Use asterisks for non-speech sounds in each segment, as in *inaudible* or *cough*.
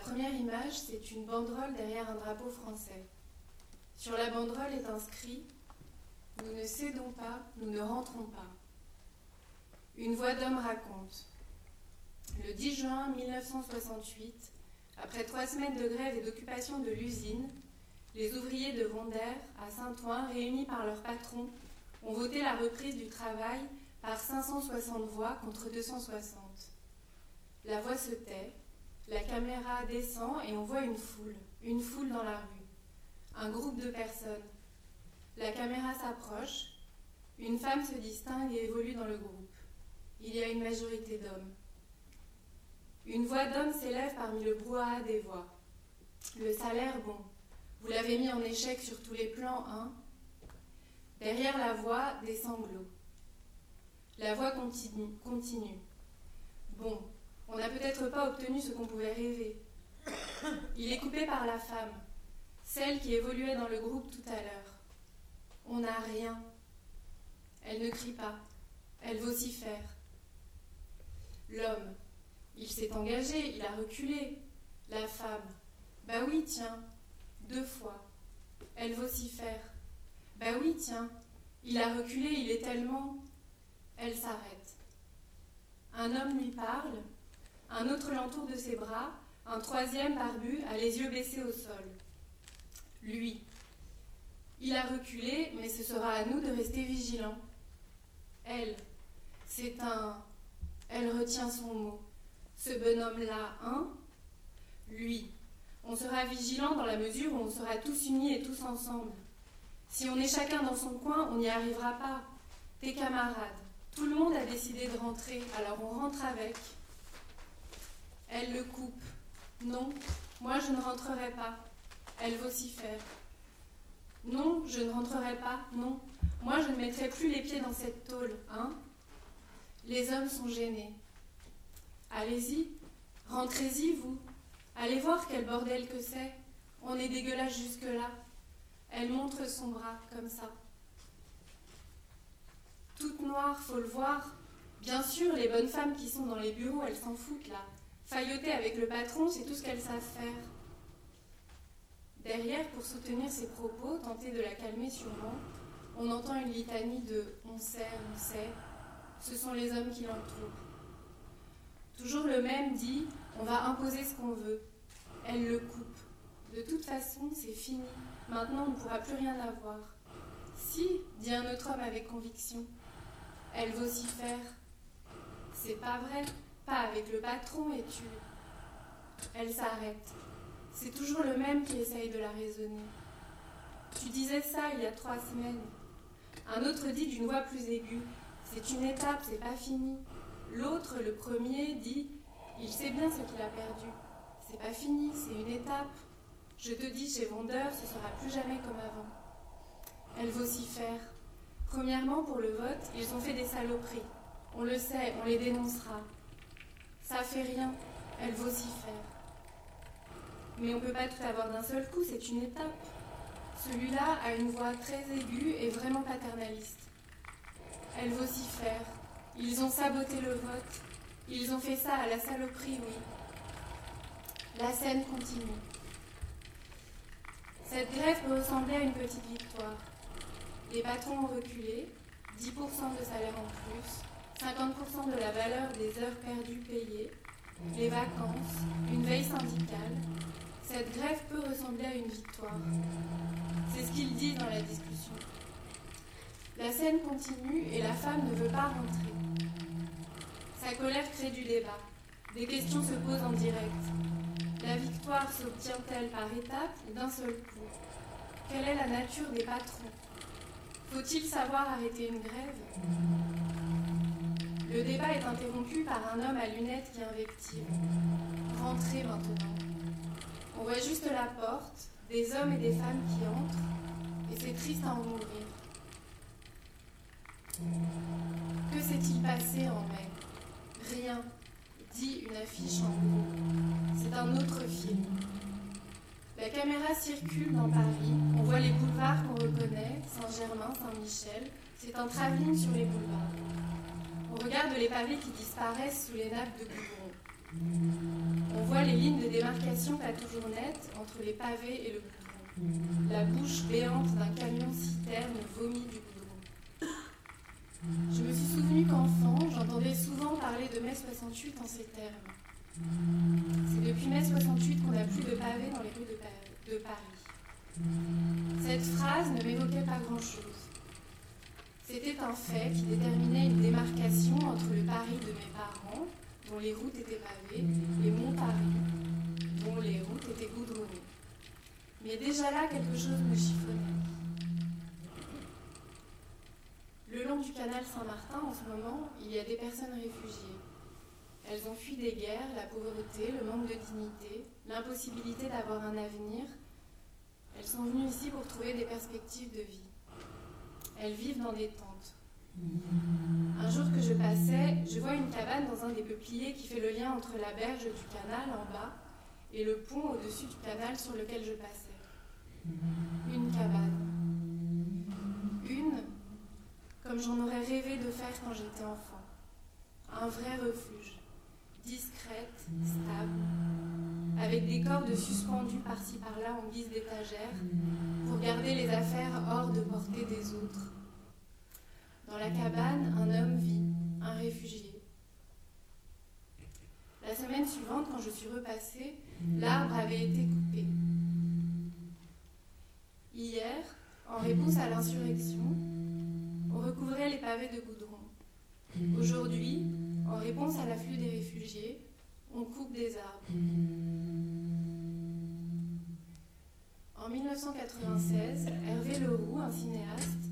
première image, c'est une banderole derrière un drapeau français. Sur la banderole est inscrit Nous ne cédons pas, nous ne rentrons pas. Une voix d'homme raconte Le 10 juin 1968, après trois semaines de grève et d'occupation de l'usine, les ouvriers de Vonder, à Saint-Ouen, réunis par leur patron, ont voté la reprise du travail par 560 voix contre 260. La voix se tait, la caméra descend et on voit une foule, une foule dans la rue, un groupe de personnes. La caméra s'approche, une femme se distingue et évolue dans le groupe. Il y a une majorité d'hommes. Une voix d'homme s'élève parmi le brouhaha des voix. Le salaire, bon, vous l'avez mis en échec sur tous les plans, hein Derrière la voix, des sanglots. La voix continue. continue. Bon, on n'a peut-être pas obtenu ce qu'on pouvait rêver. Il est coupé par la femme, celle qui évoluait dans le groupe tout à l'heure. On n'a rien. Elle ne crie pas. Elle vocifère. L'homme, il s'est engagé, il a reculé. La femme, bah oui, tiens, deux fois. Elle vocifère. Bah oui, tiens, il a reculé, il est tellement. Elle s'arrête. Un homme lui parle, un autre l'entoure de ses bras, un troisième barbu a les yeux baissés au sol. Lui. Il a reculé, mais ce sera à nous de rester vigilants. Elle. C'est un. Elle retient son mot. Ce bonhomme-là, hein? Lui. On sera vigilant dans la mesure où on sera tous unis et tous ensemble. Si on est chacun dans son coin, on n'y arrivera pas. Tes camarades, tout le monde a décidé de rentrer, alors on rentre avec. Elle le coupe. Non, moi je ne rentrerai pas. Elle vocifère. Non, je ne rentrerai pas, non. Moi je ne mettrai plus les pieds dans cette tôle, hein Les hommes sont gênés. Allez-y, rentrez-y, vous. Allez voir quel bordel que c'est. On est dégueulasse jusque-là. Elle montre son bras comme ça. Toute noire, faut le voir. Bien sûr, les bonnes femmes qui sont dans les bureaux, elles s'en foutent là. Failloter avec le patron, c'est tout ce qu'elles savent faire. Derrière, pour soutenir ses propos, tenter de la calmer sûrement, on entend une litanie de on sait, on sait. Ce sont les hommes qui l'entourent. Toujours le même dit on va imposer ce qu'on veut. Elle le coupe. De toute façon, c'est fini. Maintenant, on ne pourra plus rien avoir. Si, dit un autre homme avec conviction. Elle vocifère. C'est pas vrai, pas avec le patron et tu. Elle s'arrête. C'est toujours le même qui essaye de la raisonner. Tu disais ça il y a trois semaines. Un autre dit d'une voix plus aiguë. C'est une étape, c'est pas fini. L'autre, le premier, dit Il sait bien ce qu'il a perdu. C'est pas fini, c'est une étape. Je te dis, chez Vendeur, ce sera plus jamais comme avant. Elle vocifère. Premièrement, pour le vote, ils ont fait des saloperies. On le sait, on les dénoncera. Ça fait rien. Elle vocifère. Mais on ne peut pas tout avoir d'un seul coup, c'est une étape. Celui-là a une voix très aiguë et vraiment paternaliste. Elle vocifère. Ils ont saboté le vote. Ils ont fait ça à la saloperie, oui. La scène continue. Cette grève peut ressembler à une petite victoire. Les patrons ont reculé, 10% de salaire en plus, 50% de la valeur des heures perdues payées, les vacances, une veille syndicale. Cette grève peut ressembler à une victoire. C'est ce qu'ils disent dans la discussion. La scène continue et la femme ne veut pas rentrer. Sa colère crée du débat. Des questions se posent en direct. La victoire s'obtient-elle par étapes ou d'un seul coup? Quelle est la nature des patrons? Faut-il savoir arrêter une grève? Le débat est interrompu par un homme à lunettes qui invective. Rentrez maintenant. On voit juste la porte, des hommes et des femmes qui entrent, et c'est triste à en mourir. Que s'est-il passé en mai? Rien, dit une affiche en gros. C'est un autre film. La caméra circule dans Paris. On voit les boulevards qu'on reconnaît, Saint-Germain, Saint-Michel. C'est un travelling sur les boulevards. On regarde les pavés qui disparaissent sous les nappes de goudron. On voit les lignes de démarcation pas toujours nettes entre les pavés et le goudron. La bouche béante d'un camion-citerne vomit du goudron. Je me suis souvenu qu'enfant, j'entendais souvent parler de mai 68 en ces termes. C'est depuis mai 68 qu'on n'a plus de pavés dans les rues de, Paris. Cette phrase ne m'évoquait pas grand-chose. C'était un fait qui déterminait une démarcation entre le Paris de mes parents, dont les routes étaient pavées, et mon Paris, dont les routes étaient goudronnées. Mais déjà là, quelque chose me chiffonnait. Le long du canal Saint-Martin, en ce moment, il y a des personnes réfugiées. Elles ont fui des guerres, la pauvreté, le manque de dignité, l'impossibilité d'avoir un avenir. Elles sont venues ici pour trouver des perspectives de vie. Elles vivent dans des tentes. Un jour que je passais, je vois une cabane dans un des peupliers qui fait le lien entre la berge du canal en bas et le pont au-dessus du canal sur lequel je passais. Une cabane. Une, comme j'en aurais rêvé de faire quand j'étais enfant. Un vrai refuge discrète, stable, avec des cordes suspendues par-ci par-là en guise d'étagère pour garder les affaires hors de portée des autres. Dans la cabane, un homme vit, un réfugié. La semaine suivante, quand je suis repassée, l'arbre avait été coupé. Hier, en réponse à l'insurrection, on recouvrait les pavés de goudron. Aujourd'hui, en réponse à l'afflux des réfugiés, on coupe des arbres. En 1996, Hervé Leroux, un cinéaste,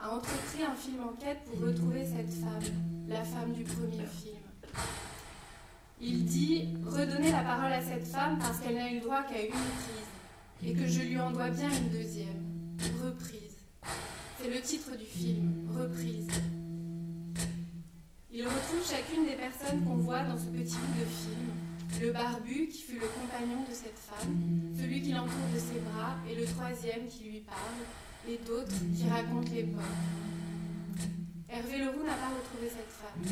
a entrepris un film enquête pour retrouver cette femme, la femme du premier film. Il dit Redonner la parole à cette femme parce qu'elle n'a eu droit qu'à une prise et que je lui en dois bien une deuxième. Reprise. C'est le titre du film, Reprise. Il retrouve chacune des personnes qu'on voit dans ce petit bout de film. Le barbu qui fut le compagnon de cette femme, celui qui l'entoure de ses bras et le troisième qui lui parle, et d'autres qui racontent l'époque. Hervé Leroux n'a pas retrouvé cette femme.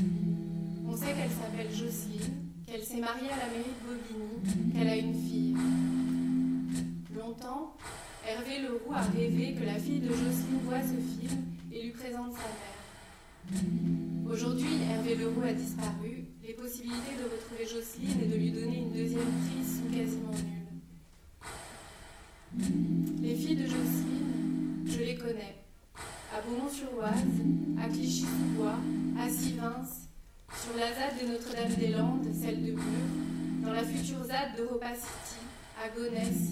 On sait qu'elle s'appelle Jocelyne, qu'elle s'est mariée à la mairie de Bobigny, qu'elle a une fille. Longtemps, Hervé Leroux a rêvé que la fille de Jocelyne voit ce film et lui présente sa mère. Aujourd'hui, Hervé Leroux a disparu. Les possibilités de retrouver Jocelyne et de lui donner une deuxième prise sont quasiment nulles. Les filles de Jocelyne, je les connais. À Beaumont-sur-Oise, à Clichy-sous-Bois, à Sivins, sur la ZAD de Notre-Dame-des-Landes, celle de Bure, dans la future ZAD d'Europa City, à Gonesse,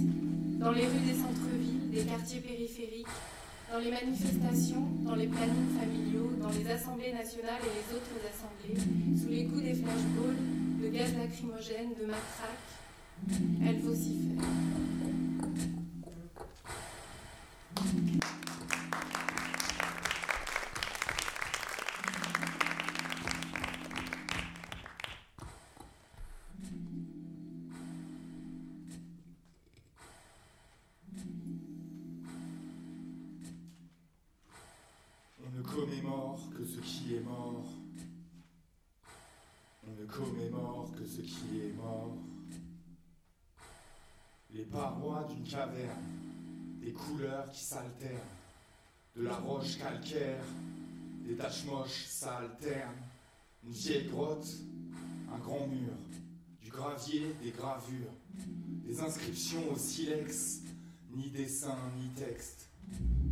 dans les rues des centres-villes, des quartiers périphériques, dans les manifestations, dans les plannings familiaux, dans les assemblées nationales et les autres assemblées, sous les coups des flashballs, de gaz lacrymogène, de matraques, elle vocifère. D'une caverne, des couleurs qui s'alternent, de la roche calcaire, des taches moches s'alternent, une vieille grotte, un grand mur, du gravier, des gravures, des inscriptions au silex, ni dessin ni texte,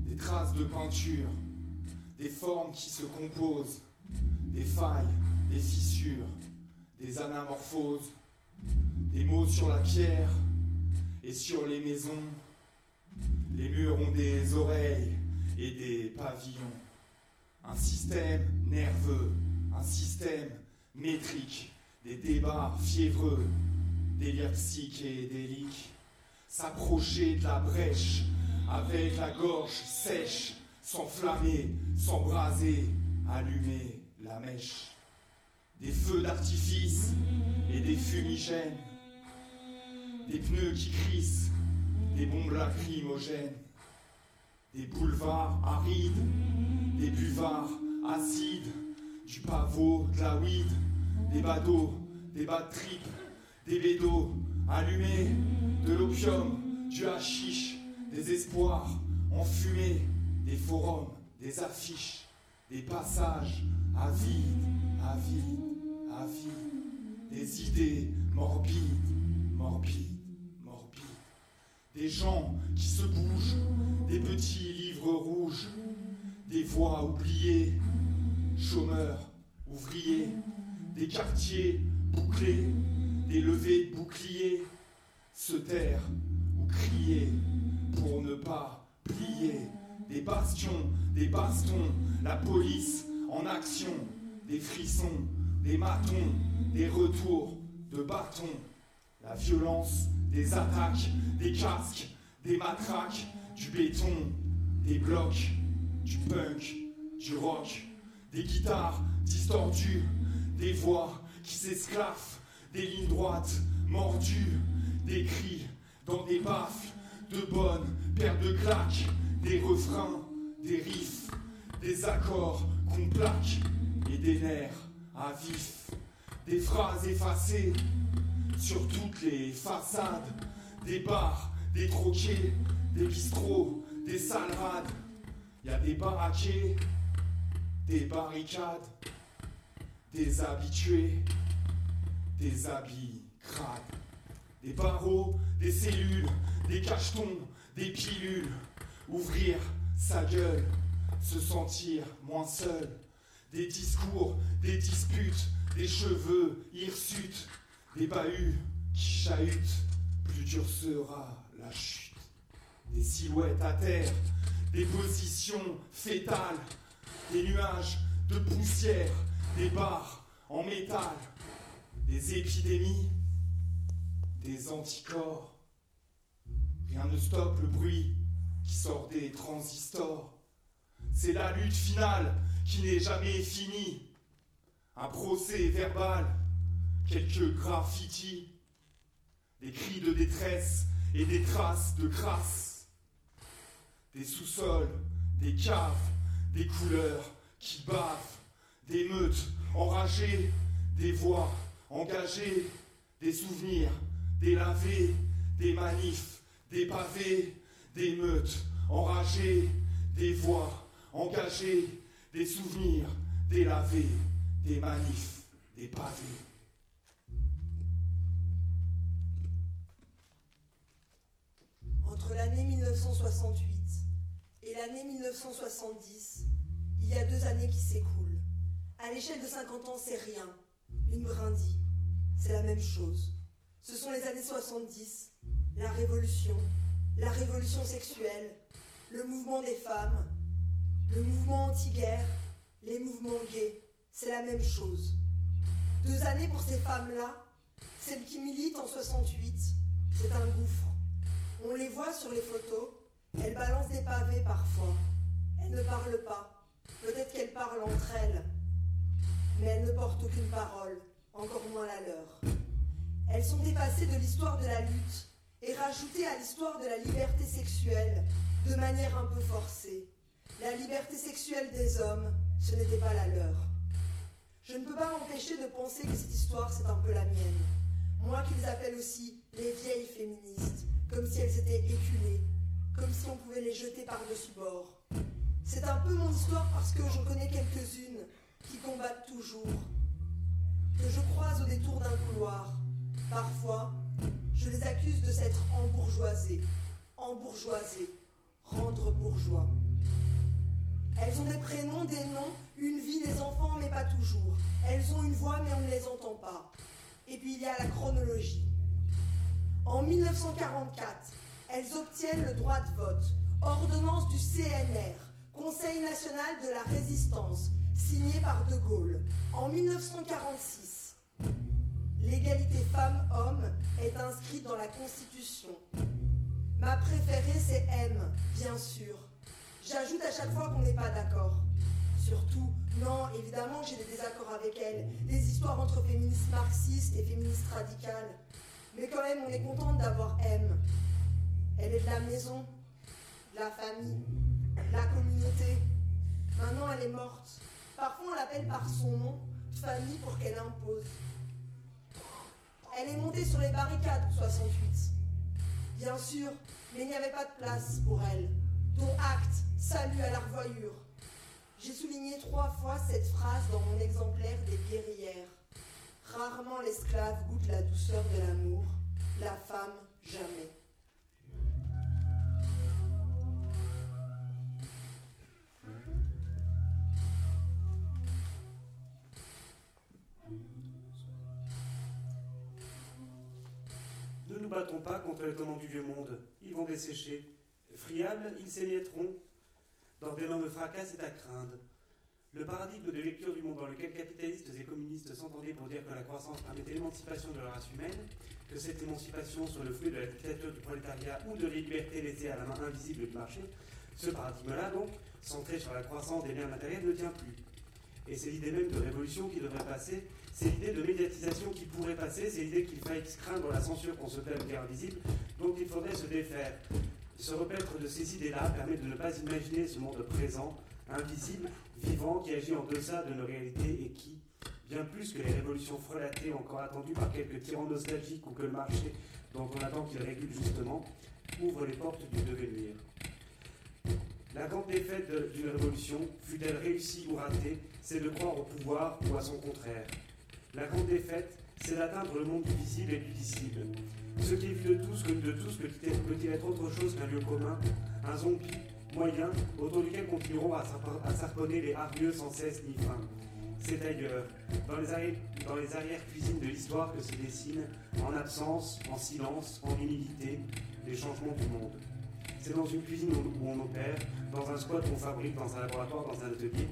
des traces de peinture, des formes qui se composent, des failles, des fissures, des anamorphoses, des mots sur la pierre, et sur les maisons, les murs ont des oreilles et des pavillons. Un système nerveux, un système métrique, des débats fiévreux, et déliques. S'approcher de la brèche avec la gorge sèche, s'enflammer, s'embraser, allumer la mèche. Des feux d'artifice et des fumigènes des pneus qui crissent, des bombes lacrymogènes, des boulevards arides, des buvards acides, du pavot, de la weed, des badauds, des bad des bédos, allumé, de l'opium, du hashish, des espoirs, enfumés, des forums, des affiches, des passages, avides, avides, avides, des idées morbides, morbides, des gens qui se bougent, des petits livres rouges, des voix oubliées, chômeurs, ouvriers, des quartiers bouclés, des levées de boucliers, se taire ou crier pour ne pas plier, des bastions, des bastons, la police en action, des frissons, des matons, des retours de bâtons, la violence des attaques, des casques, des matraques, du béton, des blocs, du punk, du rock, des guitares distordues, des voix qui s'esclaffent, des lignes droites mordues, des cris dans des baffes, de bonnes paires de claques, des refrains, des riffs, des accords qu'on plaque et des nerfs à vif, des phrases effacées sur toutes les façades, des bars, des troquets, des bistrots, des salades. Il y a des baraquets, des barricades, des habitués, des habits crades, des barreaux, des cellules, des cachetons, des pilules, ouvrir sa gueule, se sentir moins seul, des discours, des disputes, des cheveux hirsutes, des bahuts qui chahutent, plus dur sera la chute, des silhouettes à terre, des positions fétales, des nuages de poussière, des barres en métal, des épidémies, des anticorps. Rien ne stoppe le bruit qui sort des transistors. C'est la lutte finale qui n'est jamais finie. Un procès verbal, quelques graffitis, des cris de détresse et des traces de crasse, des sous-sols, des caves, des couleurs qui bavent, des meutes enragées, des voix engagées, des souvenirs délavés, des manifs, des pavés, des meutes enragées, des voix engagées, des souvenirs délavés, des manifs, des pavés. L'année 1968 et l'année 1970, il y a deux années qui s'écoulent. À l'échelle de 50 ans, c'est rien. Une brindille. C'est la même chose. Ce sont les années 70, la révolution, la révolution sexuelle, le mouvement des femmes, le mouvement anti-guerre, les mouvements gays. C'est la même chose. Deux années pour ces femmes-là, celles qui militent en 68, c'est un gouffre. On les voit sur les photos, elles balancent des pavés parfois. Elles ne parlent pas. Peut-être qu'elles parlent entre elles. Mais elles ne portent aucune parole, encore moins la leur. Elles sont dépassées de l'histoire de la lutte et rajoutées à l'histoire de la liberté sexuelle de manière un peu forcée. La liberté sexuelle des hommes, ce n'était pas la leur. Je ne peux pas m'empêcher de penser que cette histoire, c'est un peu la mienne. Moi qu'ils appellent aussi les vieilles féministes, comme si elles étaient éculées, comme si on pouvait les jeter par-dessus bord. C'est un peu mon histoire parce que j'en connais quelques-unes qui combattent toujours, que je croise au détour d'un couloir. Parfois, je les accuse de s'être embourgeoisées, embourgeoisées, rendre bourgeois. Elles ont des prénoms, des noms, une vie, des enfants, mais pas toujours. Elles ont une voix, mais on ne les entend pas. Et puis il y a la chronologie. En 1944, elles obtiennent le droit de vote, ordonnance du CNR, Conseil national de la résistance, signé par De Gaulle. En 1946, l'égalité femmes-hommes est inscrite dans la Constitution. Ma préférée, c'est M, bien sûr. J'ajoute à chaque fois qu'on n'est pas d'accord. Surtout, non, évidemment, j'ai des désaccords avec elle, des histoires entre féministes marxistes et féministes radicales. Mais quand même, on est contente d'avoir M. Elle est de la maison, de la famille, de la communauté. Maintenant, elle est morte. Parfois, on l'appelle par son nom famille pour qu'elle impose. Elle est montée sur les barricades pour 68. Bien sûr, mais il n'y avait pas de place pour elle. Dont acte, salut à la revoyure. J'ai souligné trois fois cette phrase dans mon exemplaire des guerrières. Rarement l'esclave goûte la douceur de l'amour, la femme jamais. Ne nous battons pas contre les tenants du vieux monde. Ils vont dessécher. Friables, ils s'émietteront. Dans d'énormes fracas, c'est à craindre. Le paradigme de lecture du monde dans lequel capitalistes et communistes s'entendaient pour dire que la croissance permettait l'émancipation de la race humaine, que cette émancipation soit le fruit de la dictature du prolétariat ou de la liberté laissée à la main invisible du marché, ce paradigme-là, donc, centré sur la croissance des biens matériels, ne tient plus. Et c'est l'idée même de révolution qui devrait passer, c'est l'idée de médiatisation qui pourrait passer, c'est l'idée qu'il faille craindre la censure qu'on se fait guerre invisible, donc il faudrait se défaire. Se repaître de ces idées-là permet de ne pas imaginer ce monde présent, invisible, vivant, qui agit en deçà de nos réalités et qui, bien plus que les révolutions frelatées encore attendues par quelques tyrans nostalgiques ou que le marché, dont on attend qu'il régule justement, ouvre les portes du devenir. La grande défaite d'une révolution, fut-elle réussie ou ratée, c'est de croire au pouvoir ou à son contraire. La grande défaite, c'est d'atteindre le monde du visible et du visible. Ce qui est vu de tous, connu de tous, peut-il être autre chose qu'un lieu commun, un zombie, moyen, autour duquel continueront à s'arponner les hargneux sans cesse ni fin. C'est ailleurs, dans les, arrière-cuisines de l'histoire que se dessinent, en absence, en silence, en humilité, les changements du monde. C'est dans une cuisine où on opère, dans un squat où on fabrique, dans un laboratoire, dans un atelier.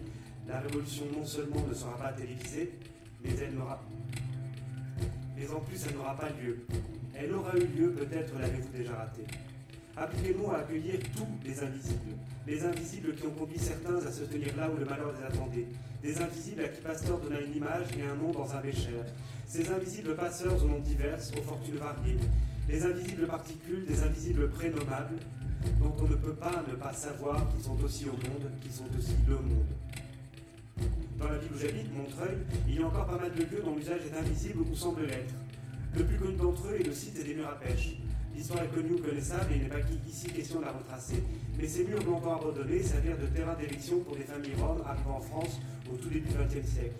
La révolution non seulement ne sera pas télévisée, mais elle n'aura. Mais en plus, elle n'aura pas lieu. Elle aura eu lieu, peut-être l'avez-vous déjà raté. Appliquez-nous à accueillir tous les invisibles. Les invisibles qui ont conduit certains à se tenir là où le malheur les attendait. Des invisibles à qui Pasteur donna une image et un nom dans un bécher. Ces invisibles passeurs aux noms divers, aux fortunes variées. Les invisibles particules, des invisibles prénommables, dont on ne peut pas ne pas savoir qu'ils sont aussi au monde, qu'ils sont aussi le monde. Dans la ville où j'habite, Montreuil, il y a encore pas mal de lieux dont l'usage est invisible ou semble l'être. Le plus connu d'entre eux est le site des murs à pêche. L'histoire est connue ou connaissable et il n'est pas ici question de la retracer. Mais ces murs longtemps abandonnés servirent de terrain d'élection pour des familles roms arrivant en France au tout début du XXe siècle.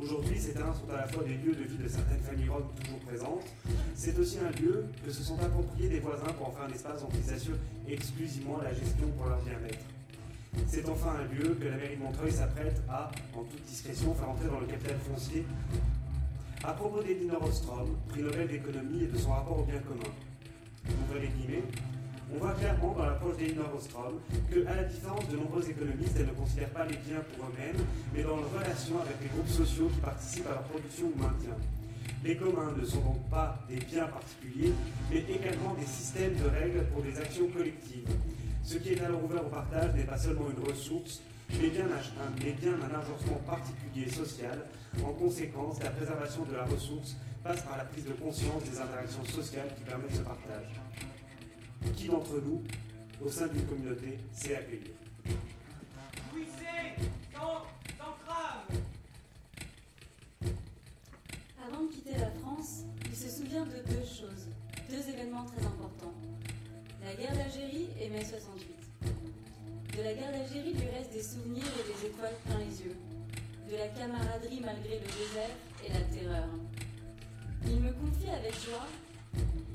Aujourd'hui, ces terrains sont à la fois des lieux de vie de certaines familles roms toujours présentes. C'est aussi un lieu que se sont appropriés des voisins pour en faire un espace dont ils assurent exclusivement la gestion pour leur bien-être. C'est enfin un lieu que la mairie Montreuil s'apprête à, en toute discrétion, faire entrer dans le capital foncier. À propos d'Elinor Ostrom, prix Nobel d'économie et de son rapport au bien commun. On voit clairement dans l'approche d'Elinor Ostrom que, à la différence de nombreux économistes, elle ne considère pas les biens pour eux-mêmes, mais dans leur relation avec les groupes sociaux qui participent à leur production ou maintien. Les communs ne sont donc pas des biens particuliers, mais également des systèmes de règles pour des actions collectives. Ce qui est alors ouvert au partage n'est pas seulement une ressource, mais bien un, mais bien un agencement particulier social. En conséquence, la préservation de la ressource passe par la prise de conscience des interactions sociales qui permettent ce partage. Qui d'entre nous, au sein d'une communauté, sait accueillir Avant de quitter la France, il se souvient de deux choses, deux événements très importants. La guerre d'Algérie et mai 68. De la guerre d'Algérie lui reste des souvenirs et des étoiles plein les yeux. De la camaraderie malgré le désert et la terreur. Il me confie avec joie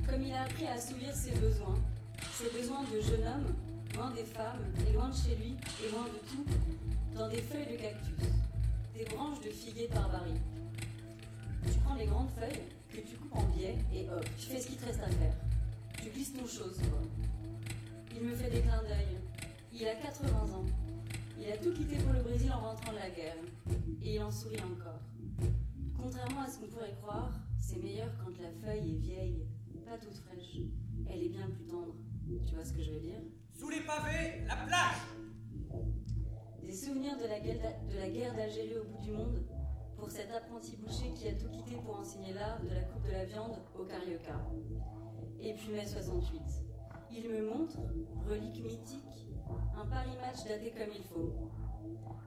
comme il a appris à assouvir ses besoins, ses besoins de jeune homme, loin des femmes et loin de chez lui et loin de tout, dans des feuilles de cactus, des branches de figuier par baril. Tu prends les grandes feuilles que tu coupes en biais et hop, tu fais ce qu'il te reste à faire. Tu glisses ton chose, quoi. Il me fait des clins d'œil. Il a 80 ans. Il a tout quitté pour le Brésil en rentrant de la guerre. Et il en sourit encore. Contrairement à ce qu'on pourrait croire, c'est meilleur quand la feuille est vieille, pas toute fraîche. Elle est bien plus tendre. Tu vois ce que je veux dire? Sous les pavés, la plage Des souvenirs de la guerre d'Algérie au bout du monde? Pour cet apprenti boucher qui a tout quitté pour enseigner l'art de la coupe de la viande au Carioca. Et puis mai 68. Il me montre, relique mythique, un Paris match daté comme il faut.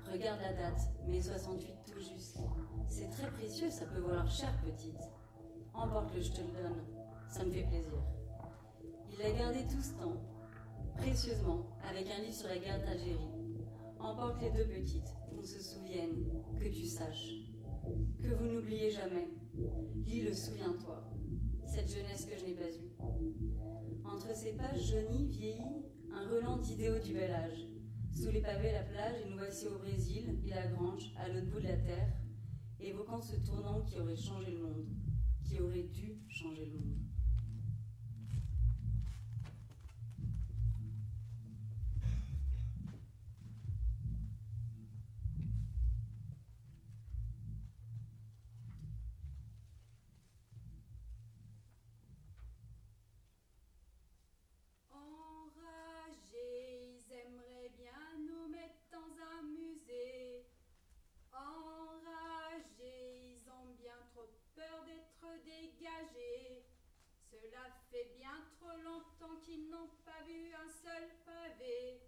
Regarde la date, mai 68 tout juste. C'est très précieux, ça peut valoir cher petite. Emporte-le, je te le donne. Ça me fait plaisir. Il a gardé tout ce temps, précieusement, avec un livre sur la guerre d'Algérie. Emporte les deux petites, qu'on se souvienne, que tu saches. Que vous n'oubliez jamais. Lis-le, souviens-toi. Cette jeunesse que je n'ai pas eue. Entre ces pages jaunies, vieillies, un relan d'idéaux du bel âge. Sous les pavés, la plage, et nous voici au Brésil, et la grange, à l'autre bout de la terre, évoquant ce tournant qui aurait changé le monde, qui aurait dû changer le monde. Bien trop longtemps qu'ils n'ont pas vu un seul pavé.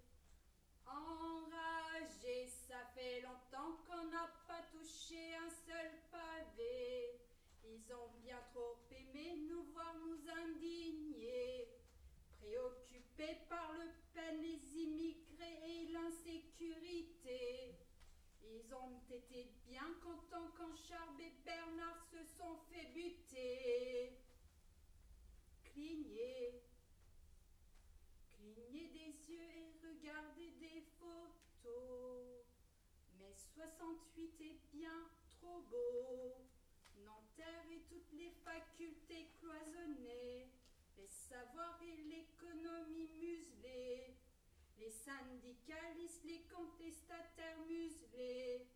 Enragés, ça fait longtemps qu'on n'a pas touché un seul pavé. Ils ont bien trop aimé nous voir nous indigner, préoccupés par le peine, les immigrés et l'insécurité. Ils ont été bien contents quand Charles et Bernard se sont fait buter. Clignez, clignez des yeux et regardez des photos. Mais 68 est bien trop beau. Nanterre et toutes les facultés cloisonnées, les savoirs et l'économie muselée les syndicalistes, les contestataires muselés,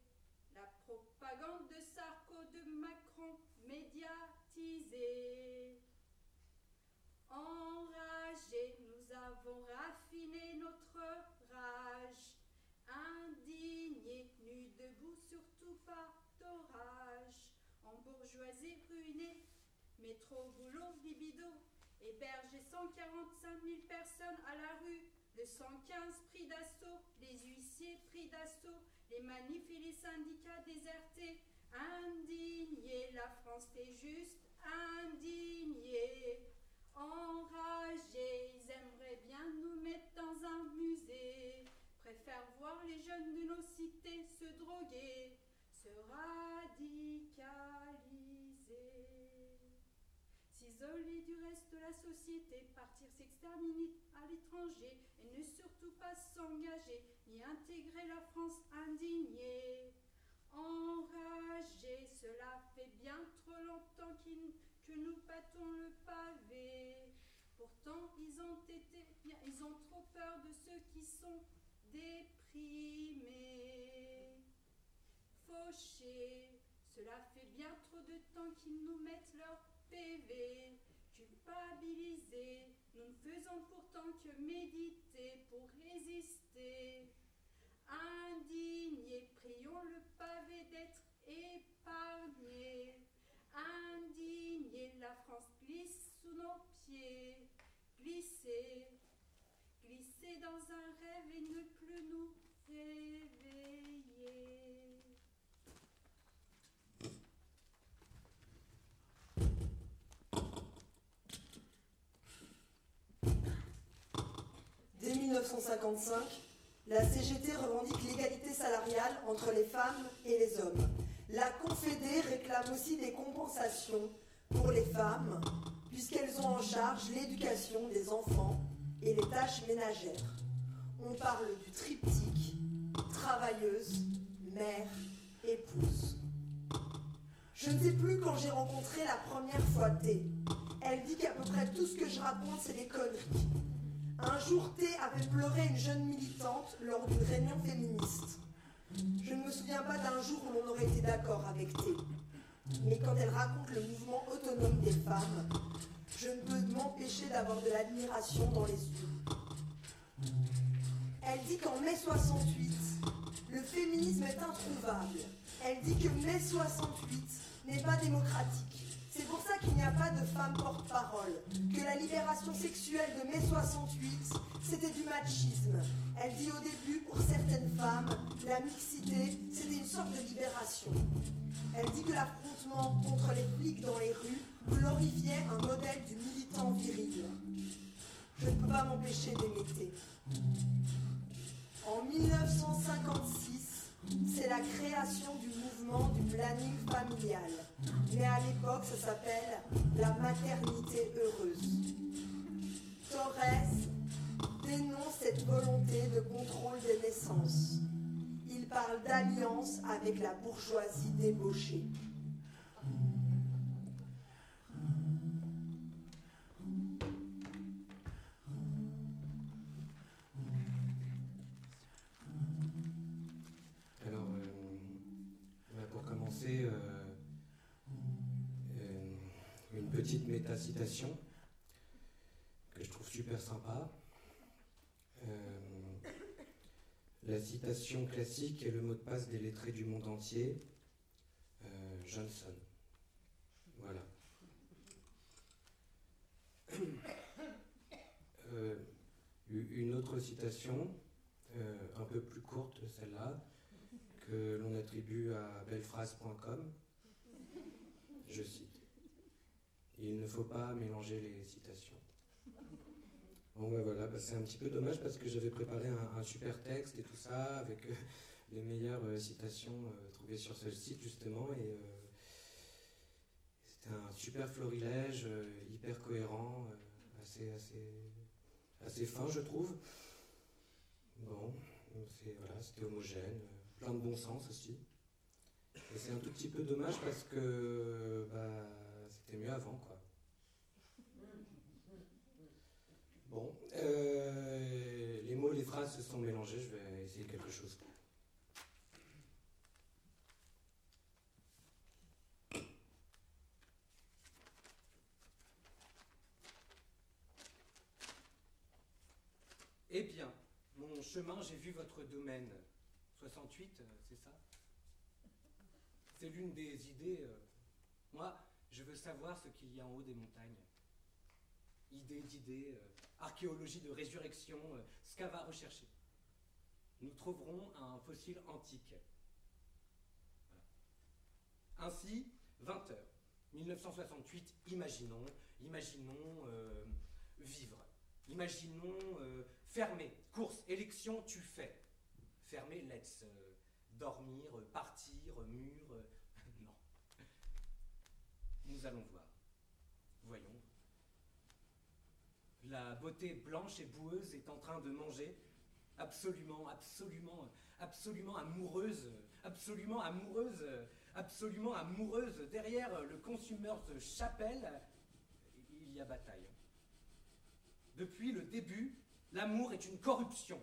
la propagande de Sarko, de Macron médiatisée. Enragés, nous avons raffiné notre rage, indignés, nus debout, surtout pas d'orage, en bourgeoisie ruinée, métro, boulot, libido, hébergé 145 000 personnes à la rue, le 115 pris d'assaut, les huissiers pris d'assaut, les manifs les syndicats désertés, indignés, la France fait juste indignés, enragés, ils aimeraient bien nous mettre dans un musée, préfèrent voir les jeunes de nos cités se droguer, se radicaliser s'isoler du reste de la société, partir s'exterminer à l'étranger et ne surtout pas s'engager ni intégrer la France indignée. Enragés, cela fait bien trop longtemps que nous battons le pavé. Pourtant, ils ont été ils ont trop peur de ceux qui sont déprimés. Fauchés, cela fait bien trop de temps qu'ils nous mettent leur PV, culpabilisés, nous ne faisons pourtant que méditer pour résister. Indignés, prions le pavé d'être épargné. Indignés, la France glisse sous nos pieds. Glisser, glisser dans un rêve et ne plus nous réveiller. Dès 1955, la CGT revendique l'égalité salariale entre les femmes et les hommes. La Confédé réclame aussi des compensations pour les femmes, puisqu'elles ont en charge l'éducation des enfants et les tâches ménagères. On parle du triptyque travailleuse, mère, épouse. Je ne sais plus quand j'ai rencontré la première fois T. Elle dit qu'à peu près tout ce que je raconte, c'est des conneries. Un jour, T avait pleuré une jeune militante lors d'une réunion féministe. Je ne me souviens pas d'un jour où l'on aurait été d'accord avec T. Mais quand elle raconte le mouvement autonome des femmes, je ne peux m'empêcher d'avoir de l'admiration dans les yeux. Elle dit qu'en mai 68, le féminisme est introuvable. Elle dit que mai 68 n'est pas démocratique. C'est pour ça qu'il n'y a pas de femmes porte-parole, que la libération sexuelle de mai 68, c'était du machisme. Elle dit au début, pour certaines femmes, la mixité, c'était une sorte de libération. Elle dit que l'affrontement contre les flics dans les rues glorifiait un modèle du militant viril. Je ne peux pas m'empêcher d'aimer. En 1956, c'est la création du mouvement du planning familial. Mais à l'époque, ça s'appelle la maternité heureuse. Torres dénonce cette volonté de contrôle des naissances. Il parle d'alliance avec la bourgeoisie débauchée. Petite méta-citation que je trouve super sympa. Euh, la citation classique est le mot de passe des lettrés du monde entier. Euh, Johnson. Voilà. Euh, une autre citation, un peu plus courte, celle-là, que l'on attribue à bellephrase.com. Je cite. Il ne faut pas mélanger les citations. Bon ben voilà, bah, c'est un petit peu dommage parce que j'avais préparé un, super texte et tout ça avec euh, les meilleures euh, citations euh, trouvées sur ce site justement et c'était un super florilège, hyper cohérent, assez, assez, assez fin je trouve. Bon, voilà, c'était homogène, plein de bon sens aussi. Et c'est un tout petit peu dommage parce que bah, c'était mieux avant, quoi. Bon, euh, les mots et les phrases se sont mélangés, je vais essayer quelque chose. Eh bien, mon chemin, j'ai vu votre domaine. 68, euh, c'est ça C'est l'une des idées. Euh, moi, je veux savoir ce qu'il y a en haut des montagnes. Idée d'idées, euh, archéologie de résurrection, euh, ce. Nous trouverons un fossile antique. Ainsi, 20 heures. 1968, imaginons, imaginons vivre. Imaginons fermer, course, élection, tu fais. Fermer, let's. dormir, partir, mur, *laughs* nous allons voir. Voyons. La beauté blanche et boueuse est en train de manger, absolument, absolument, absolument amoureuse, absolument amoureuse, absolument amoureuse. Derrière le de chapelle, il y a bataille. Depuis le début, l'amour est une corruption.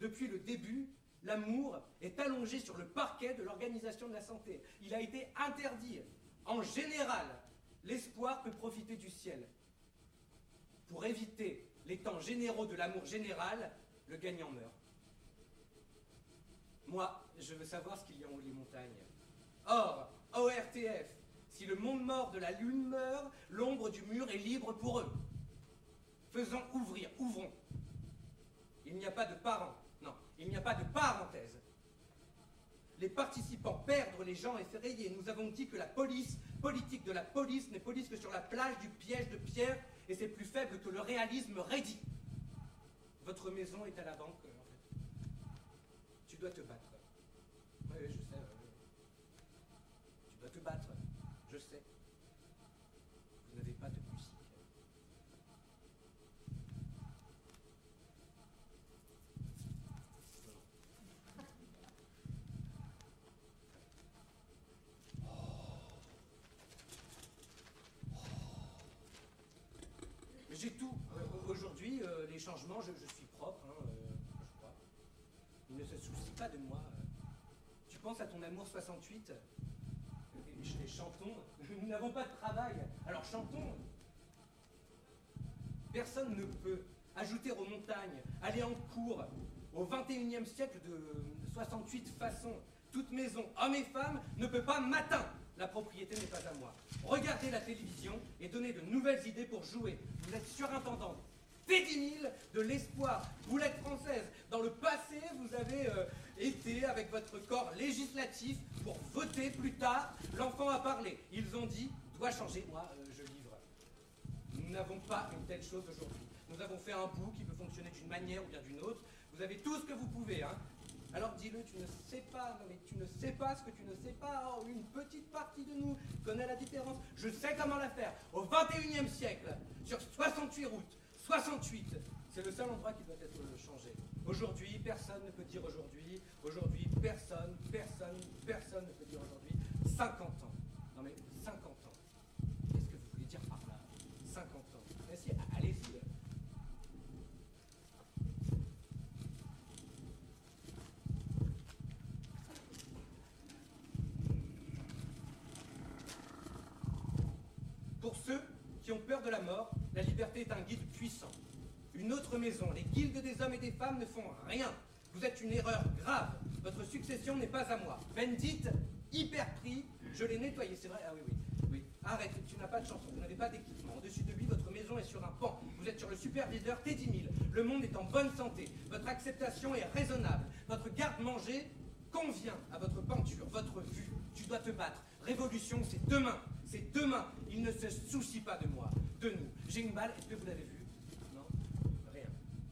Depuis le début, l'amour est allongé sur le parquet de l'Organisation de la Santé. Il a été interdit en général, l'espoir peut profiter du ciel. Pour éviter les temps généraux de l'amour général, le gagnant meurt. Moi, je veux savoir ce qu'il y a en haut des montagnes. Or, ORTF, si le monde mort de la lune meurt, l'ombre du mur est libre pour eux. Faisons ouvrir, ouvrons. Il n'y a pas de a pas de parenthèse les participants perdre les gens effrayés. Nous avons dit que la police, politique de la police, n'est police que sur la plage du piège de pierre, et c'est plus faible que le réalisme raidi. Votre maison est à la banque. Tu dois te battre. 1968, les chantons, *laughs* nous n'avons pas de travail, alors chantons. Personne ne peut ajouter aux montagnes, aller en cours, au 21e siècle de 68 façons, toute maison, hommes et femmes, ne peut pas m'atteindre. La propriété n'est pas à moi. Regardez la télévision et donnez de nouvelles idées pour jouer. Vous êtes surintendant. P10 de l'espoir. Vous l'êtes française. Dans le passé, vous avez euh, été avec votre corps législatif pour voter plus tard. L'enfant a parlé. Ils ont dit doit changer. Moi, euh, je livre. Nous n'avons pas une telle chose aujourd'hui. Nous avons fait un bout qui peut fonctionner d'une manière ou bien d'une autre. Vous avez tout ce que vous pouvez, hein. Alors dis-le, tu ne sais pas, non mais tu ne sais pas ce que tu ne sais pas. Oh, une petite partie de nous connaît la différence. Je sais comment la faire. Au 21e siècle, sur 68 routes, 68, c'est le seul endroit qui doit être changé. Aujourd'hui, personne ne peut dire aujourd'hui. Aujourd'hui, personne, personne, personne ne peut dire aujourd'hui. 50 ans. Non mais 50 ans. Qu'est-ce que vous voulez dire par là? 50 ans. Mais si, allez-y. Pour ceux qui ont peur de la mort, la liberté est un guide puissant. Une autre maison, les guildes des hommes et des femmes ne font rien. Vous êtes une erreur grave. Votre succession n'est pas à moi. Bendit, hyper pris, je l'ai nettoyé, c'est vrai? Ah oui, oui. Oui. Arrête, tu n'as pas de chanson, vous n'avez pas d'équipement. Au-dessus de lui, votre maison est sur un pan. Vous êtes sur le superviseur Teddy Mill. Le monde est en bonne santé. Votre acceptation est raisonnable. Votre garde-manger convient à votre peinture, votre vue. Tu dois te battre. Révolution, c'est demain. C'est demain. Il ne se soucie pas de moi, de nous. J'ai une balle, est-ce que vous l'avez Rien.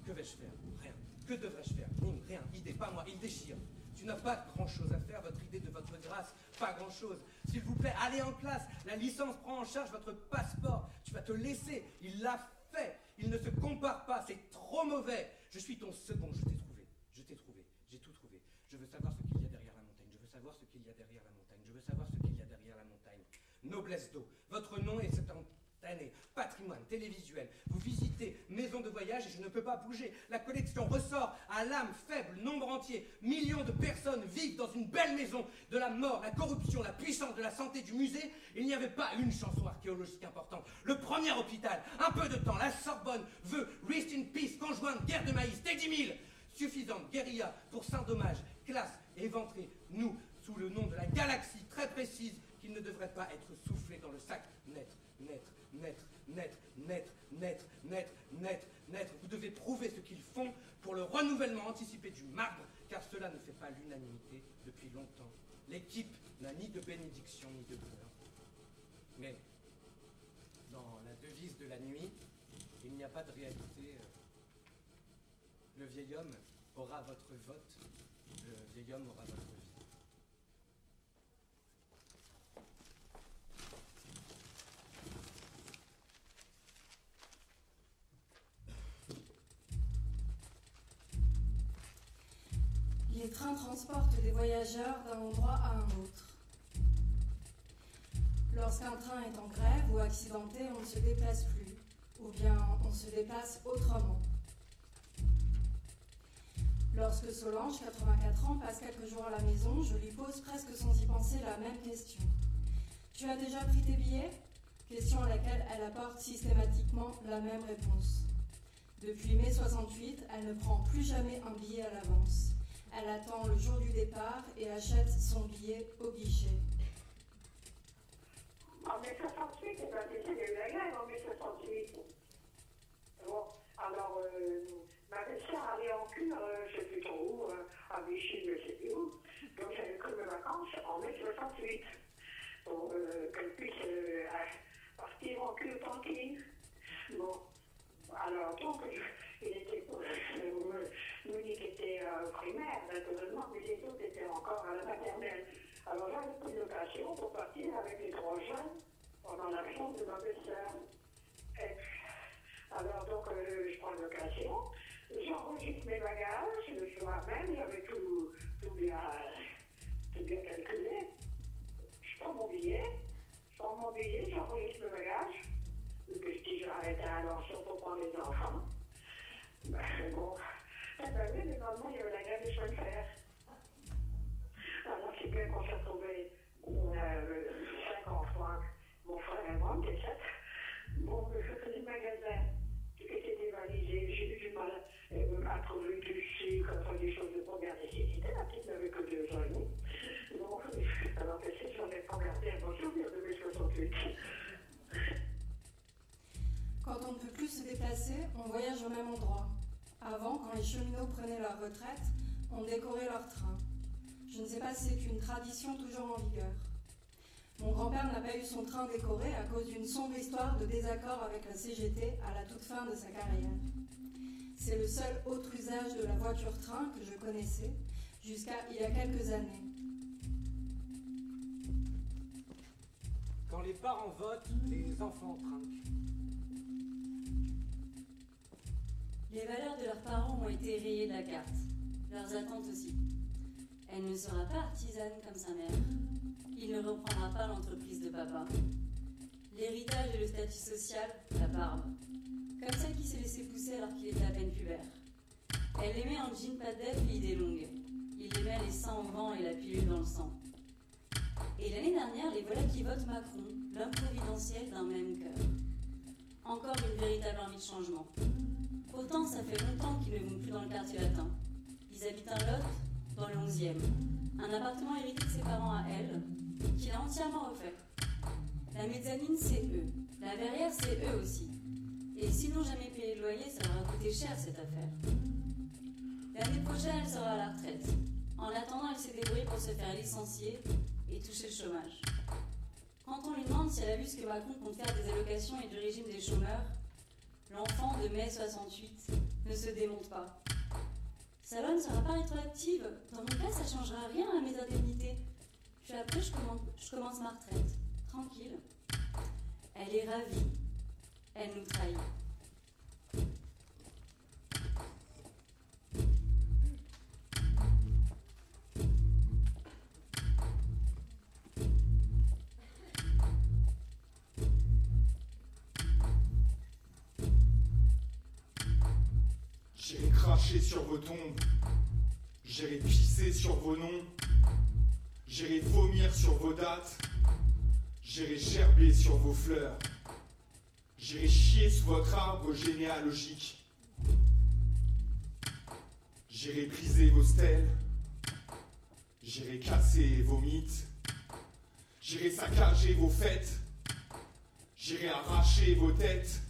Que vais-je faire? Rien. Que devrais-je faire? Rien. Idée, pas moi. Il déchire. Tu n'as pas grand-chose à faire, votre idée de votre grâce, pas grand-chose. S'il vous plaît, allez en classe. La licence prend en charge votre passeport. Tu vas te laisser. Il l'a fait. Il ne se compare pas. C'est trop mauvais. Je suis ton second. Je t'ai trouvé. Je t'ai trouvé. J'ai tout trouvé. Je veux savoir ce qu'il y a derrière la montagne. Je veux savoir ce qu'il y a derrière la montagne. Je veux savoir ce qu'il y a derrière la montagne. Noblesse d'eau. Votre nom est cette année. Patrimoine télévisuel. Vous visitez maison de voyage et je ne peux pas bouger. La collection ressort à l'âme faible, nombre entier. Millions de personnes vivent dans une belle maison. De la mort, la corruption, la puissance de la santé du musée, il n'y avait pas une chanson archéologique importante. Le premier hôpital, un peu de temps, la Sorbonne veut Rest in Peace, conjointe, guerre de maïs, Teddy Mill. Suffisante, guérilla, pour saint dommage, classe, éventrée, nous, sous le nom de la galaxie très précise, qu'il ne devrait pas être soufflé dans le sac net, net, naître, naître, naître, naître, naître, naître, naître. Vous devez prouver ce qu'ils font pour le renouvellement anticipé du marbre, car cela ne fait pas l'unanimité depuis longtemps. L'équipe n'a ni de bénédiction ni de peur. Mais dans la devise de la nuit, il n'y a pas de réalité. Le vieil homme aura votre vote, le vieil homme aura votre vie. Les trains transportent des voyageurs d'un endroit à un autre. Lorsqu'un train est en grève ou accidenté, on ne se déplace plus, ou bien on se déplace autrement. Lorsque Solange, 84 ans, passe quelques jours à la maison, je lui pose presque sans y penser la même question. Tu as déjà pris tes billets? Question à laquelle elle apporte systématiquement la même réponse. Depuis mai 68, elle ne prend plus jamais un billet à l'avance. Elle attend le jour du départ et achète son billet au guichet. En mai 68, c'est pas décidé de la grève en mai 68. Bon, alors, euh, ma belle-sœur allait en cure, euh, je sais plus trop où, euh, à Vichy, je sais plus où. Donc j'avais pris mes vacances en mai 68 pour euh, qu'elle puisse partir en cure tranquille. Bon, alors donc, était, Monique était euh, primaire, naturellement, mais les autres étaient encore à la maternelle. Alors j'avais pris l'occasion pour partir avec les trois jeunes pendant la chambre de ma belle-sœur. Alors donc, euh, je prends l'occasion, j'enregistre mes bagages, le soir même, j'avais tout, tout, bien, tout bien calculé. Je prends mon billet, je prends mon billet, j'enregistre mes bagages. Le petit, je arrêté à l'ensemble pour prendre les enfants. Ben, bon, eh ben oui, mais maman, il y avait la grève des chemins de. Alors, c'est bien qu'on s'est retrouvés euh, cinq enfants, mon frère et moi, des sept. Bon, je faisais le magasin était dévalisé. J'ai eu du mal à trouver du sucre, enfin, des choses de première nécessité. La petite n'avait que deux ans et demi. Bon, alors que si j'en ai pas gardé un bon souvenir de mai 68. Quand on ne peut plus se déplacer, on voyage au même endroit. Avant, quand les cheminots prenaient leur retraite, on décorait leur train. Je ne sais pas si c'est une tradition toujours en vigueur. Mon grand-père n'a pas eu son train décoré à cause d'une sombre histoire de désaccord avec la CGT à la toute fin de sa carrière. C'est le seul autre usage de la voiture-train que je connaissais jusqu'à il y a quelques années. Quand les parents votent, les enfants trinquent. Les valeurs de leurs parents ont été rayées de la carte, leurs attentes aussi. Elle ne sera pas artisane comme sa mère. Il ne reprendra pas l'entreprise de papa. L'héritage et le statut social, la barbe. Comme celle qui s'est laissée pousser alors qu'il était à peine pubère. Elle l'aimait en jean pas et idées longues. Il aimait les seins au vent et la pilule dans le sang. Et l'année dernière, les voilà qui votent Macron, l'homme providentiel d'un même cœur. Encore une véritable envie de changement. Pourtant, ça fait longtemps qu'ils ne vont plus dans le quartier latin. Ils habitent un lot dans le 11e. Un appartement hérité de ses parents à elle, qu'il a entièrement refait. La mezzanine, c'est eux. La verrière, c'est eux aussi. Et s'ils n'ont jamais payé le loyer, ça leur a coûté cher cette affaire. L'année prochaine, elle sera à la retraite. En attendant, elle s'est débrouillée pour se faire licencier et toucher le chômage. Quand on lui demande si elle a vu ce que Macron compte faire des allocations et du régime des chômeurs, l'enfant de mai 68 ne se démonte pas. Sa loi ne sera pas rétroactive. Dans mon cas, ça changera rien à mes indemnités. Puis après, je commence ma retraite. Tranquille. Elle est ravie. Elle nous trahit. Sur vos tombes. J'irai pisser sur vos noms. J'irai vomir sur vos dates. J'irai gerber sur vos fleurs. J'irai chier sous votre arbre généalogique. J'irai briser vos stèles. J'irai casser vos mythes. J'irai saccager vos fêtes. J'irai arracher vos têtes.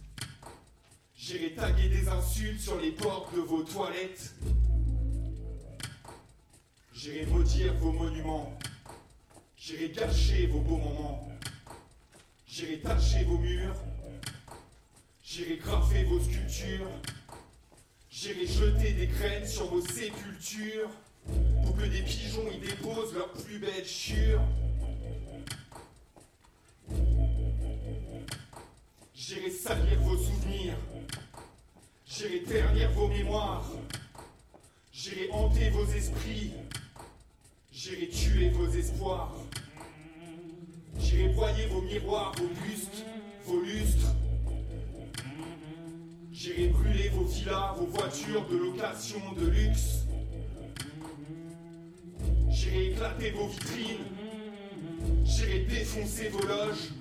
J'irai taguer des insultes sur les portes de vos toilettes. J'irai maudire vos monuments. J'irai gâcher vos beaux moments. J'irai tacher vos murs. J'irai graffer vos sculptures. J'irai jeter des graines sur vos sépultures pour que des pigeons y déposent leurs plus belles chures. J'irai salir vos souvenirs. J'irai ternir vos mémoires. J'irai hanter vos esprits. J'irai tuer vos espoirs. J'irai broyer vos miroirs, vos bustes, vos lustres. J'irai brûler vos villas, vos voitures de location de luxe. J'irai éclater vos vitrines. J'irai défoncer vos loges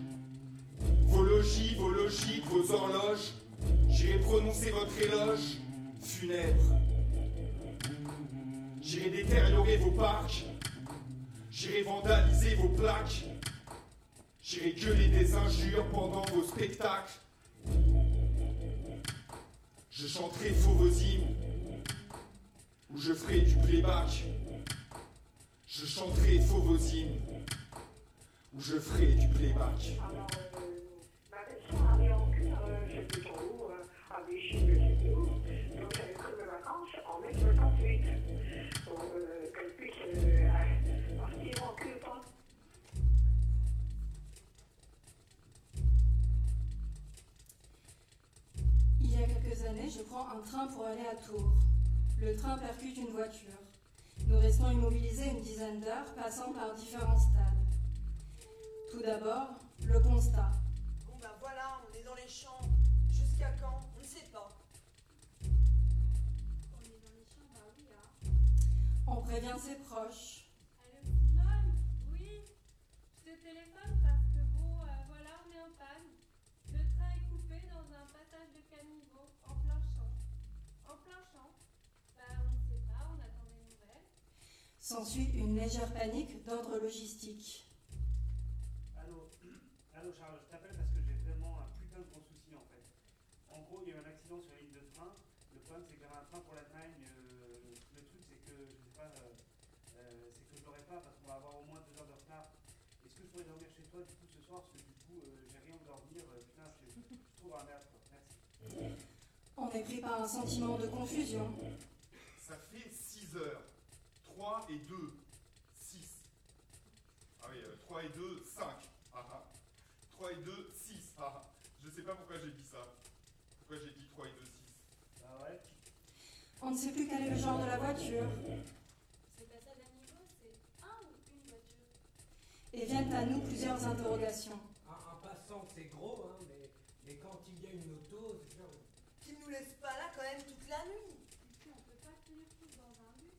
vos logis, vos logiques, vos horloges. J'irai prononcer votre éloge funèbre. J'irai détériorer vos parcs. J'irai vandaliser vos plaques. J'irai gueuler des injures pendant vos spectacles. Je chanterai faux vos hymnes. Ou je ferai du playback. Je chanterai faux vos hymnes. Ou je ferai du playback. Je prends un train pour aller à Tours. Le train percute une voiture. Nous restons immobilisés une dizaine d'heures, passant par différents stades. Tout d'abord, le constat. Bon ben voilà, on est dans les champs. Jusqu'à quand? On ne sait pas. On est dans les champs, bah oui, hein. On prévient ses proches. S'ensuit une légère panique d'ordre logistique. Allô, allô Charles, je t'appelle parce que j'ai vraiment un putain de gros souci en fait. En gros, il y a eu un accident sur la ligne de train. Le problème, c'est qu'il y avait un train pour l'Allemagne. euh, le truc, c'est que je sais pas, euh, euh, c'est que je l'aurai pas parce qu'on va avoir au moins deux heures de retard. Est-ce que je pourrais dormir chez toi du coup ce soir? Parce que du coup euh, j'ai rien de dormir. euh, putain, je suis je dans la merde quoi. Merci. On est pris par un sentiment de confusion. Ça fait 6 heures. 3 et 2, 6. Ah oui, euh, 3 et 2, 5. Ah ah. 3 et 2, 6. Ah ah. Je sais pas pourquoi j'ai dit ça. Pourquoi j'ai dit 3 et 2, 6. Ah ouais On ne sait plus quel est le genre de la voiture. Ce passage à niveau, c'est un ou une voiture Et viennent à nous plusieurs interrogations. Un, un passant, c'est gros, hein, mais, mais quand il y a une auto, c'est sûr. Qui nous laisse pas là quand même toute la nuit. Et puis on peut pas tenir tous dans un bus.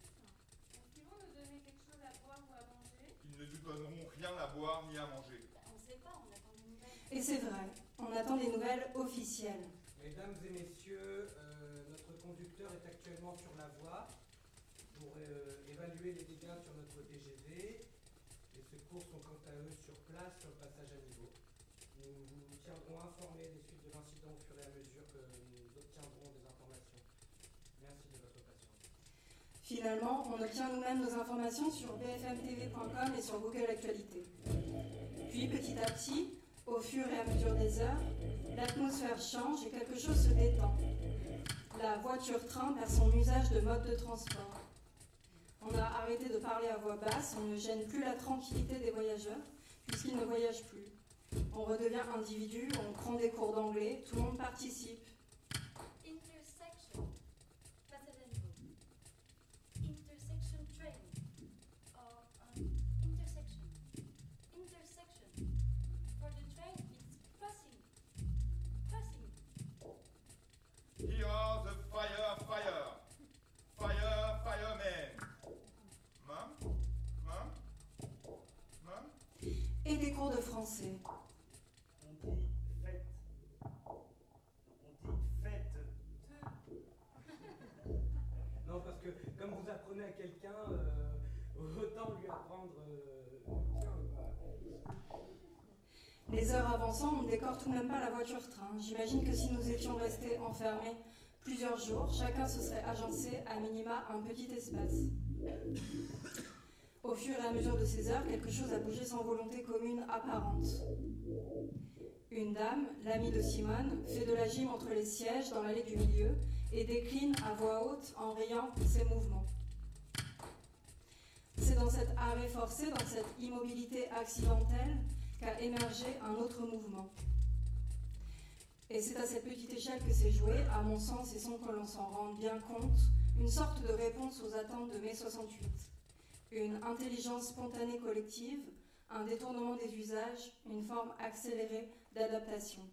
Est-ce qu'ils vont nous donner quelque chose à boire ou à manger Ils ne nous donneront rien à boire ni à manger. On ne sait pas, on attend des nouvelles. Et c'est vrai, on attend des nouvelles officielles. Mesdames et messieurs, euh, notre conducteur est actuellement sur la voie pour euh, évaluer les dégâts sur notre TGV. Les secours sont quant à eux sur place sur le passage à niveau. Nous vous tiendrons informés des suites de l'incident au fur et à mesure que nous obtiendrons des informations. Merci de votre patience. Finalement, on obtient nous-mêmes nos informations sur bfmtv.com et sur Google Actualité. Puis petit à petit, au fur et à mesure des heures, l'atmosphère change et quelque chose se détend. La voiture-train perd son usage de mode de transport. On a arrêté de parler à voix basse, on ne gêne plus la tranquillité des voyageurs, puisqu'ils ne voyagent plus. On redevient individu, on prend des cours d'anglais, tout le monde participe. Cours de français. On dit fête. On dit fête. Non, parce que comme vous apprenez à quelqu'un, euh, autant lui apprendre. euh, Les heures avançant, on ne décore tout de même pas la voiture-train. J'imagine que si nous étions restés enfermés plusieurs jours, chacun se serait agencé à minima un petit espace. Au fur et à mesure de ces heures, quelque chose a bougé sans volonté commune apparente. Une dame, l'amie de Simone, fait de la gym entre les sièges dans l'allée du milieu et décline à voix haute en riant ses mouvements. C'est dans cet arrêt forcé, dans cette immobilité accidentelle, qu'a émergé un autre mouvement. Et c'est à cette petite échelle que s'est joué, à mon sens et sans que l'on s'en rende bien compte, une sorte de réponse aux attentes de mai 68. Une intelligence spontanée collective, un détournement des usages, une forme accélérée d'adaptation.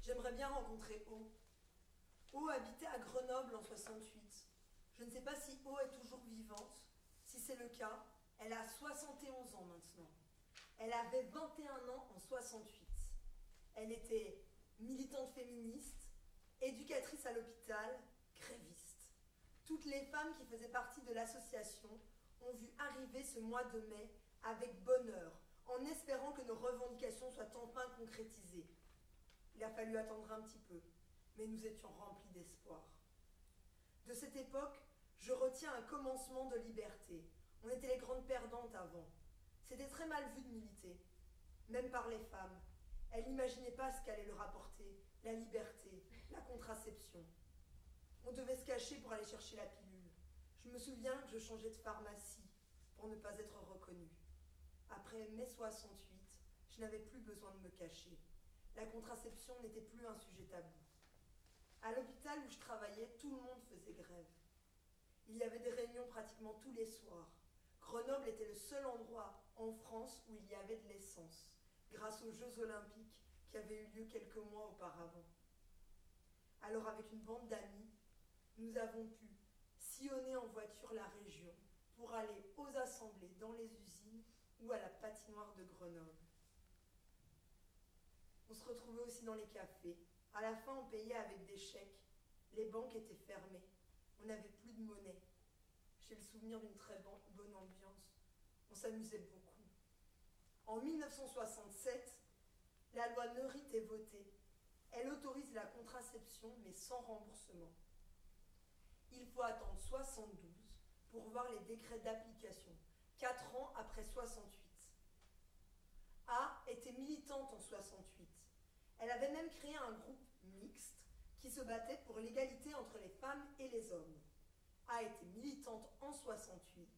J'aimerais bien rencontrer O. O habitait à Grenoble en 68. Je ne sais pas si O est toujours vivante. Si c'est le cas, elle a 71 ans maintenant. Elle avait 21 ans en 68. Elle était militante féministe, éducatrice à l'hôpital. Toutes les femmes qui faisaient partie de l'association ont vu arriver ce mois de mai avec bonheur, en espérant que nos revendications soient enfin concrétisées. Il a fallu attendre un petit peu, mais nous étions remplis d'espoir. De cette époque, je retiens un commencement de liberté. On était les grandes perdantes avant. C'était très mal vu de militer, même par les femmes. Elles n'imaginaient pas ce qu'allait leur apporter la liberté, la contraception. On devait se cacher pour aller chercher la pilule. Je me souviens que je changeais de pharmacie pour ne pas être reconnue. Après mai 68, je n'avais plus besoin de me cacher. La contraception n'était plus un sujet tabou. À l'hôpital où je travaillais, tout le monde faisait grève. Il y avait des réunions pratiquement tous les soirs. Grenoble était le seul endroit en France où il y avait de l'essence, grâce aux Jeux olympiques qui avaient eu lieu quelques mois auparavant. Alors avec une bande d'amis, nous avons pu sillonner en voiture la région pour aller aux assemblées dans les usines ou à la patinoire de Grenoble. On se retrouvait aussi dans les cafés. À la fin, on payait avec des chèques. Les banques étaient fermées. On n'avait plus de monnaie. J'ai le souvenir d'une très bon- bonne ambiance. On s'amusait beaucoup. En 1967, la loi Neurit est votée. Elle autorise la contraception, mais sans remboursement. Il faut attendre 72 pour voir les décrets d'application, 4 ans après 68. A était militante en 68. Elle avait même créé un groupe mixte qui se battait pour l'égalité entre les femmes et les hommes. A était militante en 68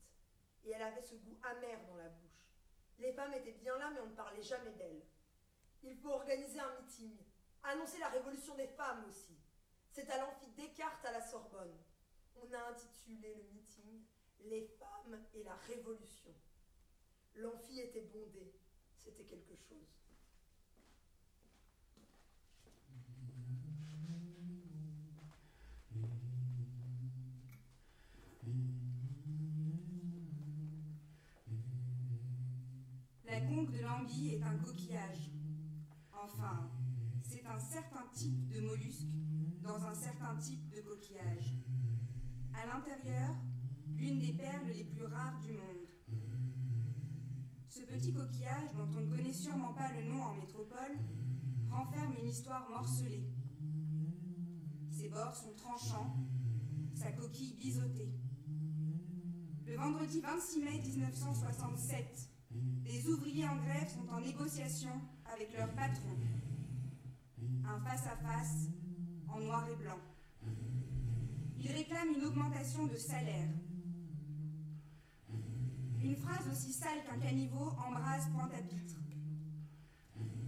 et elle avait ce goût amer dans la bouche. Les femmes étaient bien là, mais on ne parlait jamais d'elles. Il faut organiser un meeting, annoncer la révolution des femmes aussi. C'est à l'amphi Descartes à la Sorbonne. On a intitulé le meeting Les femmes et la révolution. L'amphi était bondé, c'était quelque chose. La conque de l'anguille est un coquillage. Enfin, c'est un certain type de mollusque dans un certain type de coquillage. À l'intérieur, l'une des perles les plus rares du monde. Ce petit coquillage, dont on ne connaît sûrement pas le nom en métropole, renferme une histoire morcelée. Ses bords sont tranchants, sa coquille biseautée. Le vendredi 26 mai 1967, des ouvriers en grève sont en négociation avec leur patron. Un face-à-face en noir et blanc. Ils réclament une augmentation de salaire. Une phrase aussi sale qu'un caniveau embrase Pointe-à-Pitre.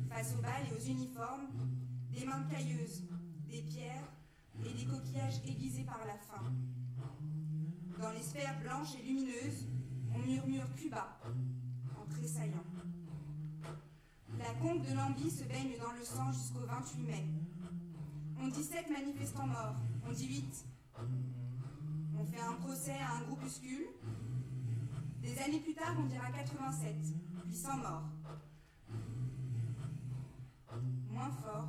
Face aux balles et aux uniformes, des mains cailleuses, des pierres et des coquillages aiguisés par la faim. Dans les sphères blanches et lumineuses, on murmure Cuba, en tressaillant. La conque de Lambie se baigne dans le sang jusqu'au 28 mai. On dit sept manifestants morts, on dit huit. On fait un procès à un groupuscule. Des années plus tard, on dira 87, puis 100 morts. Moins fort,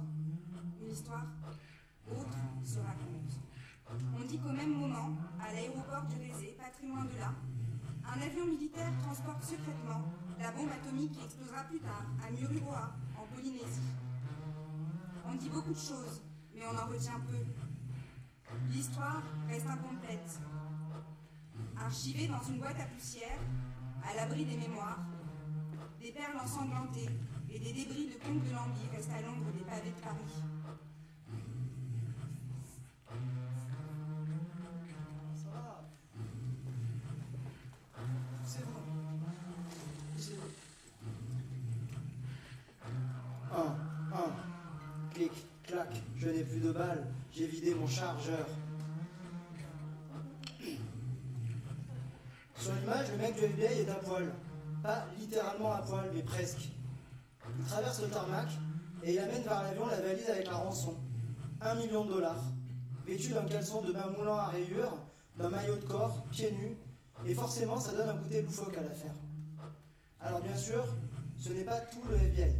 une histoire autre se raconte. On dit qu'au même moment, à l'aéroport du Rézé, pas très loin de là, un avion militaire transporte secrètement la bombe atomique qui explosera plus tard à Mururoa, en Polynésie. On dit beaucoup de choses, mais on en retient peu. L'histoire reste incomplète. Archivée dans une boîte à poussière, à l'abri des mémoires, des perles ensanglantées et des débris de conques de Lambie restent à l'ombre des pavés de Paris. Ça va C'est bon. C'est bon. Un, un. Clic, clac, je n'ai plus de balles. J'ai vidé mon chargeur. Sur l'image, le mec du FBI est à poil. Pas littéralement à poil, mais presque. Il traverse le tarmac et il amène vers l'avion la valise avec la rançon. Un million de dollars. Vêtu d'un caleçon de bain moulant à rayures, d'un maillot de corps, pieds nus, et forcément ça donne un côté loufoque à l'affaire. Alors bien sûr, ce n'est pas tout le FBI.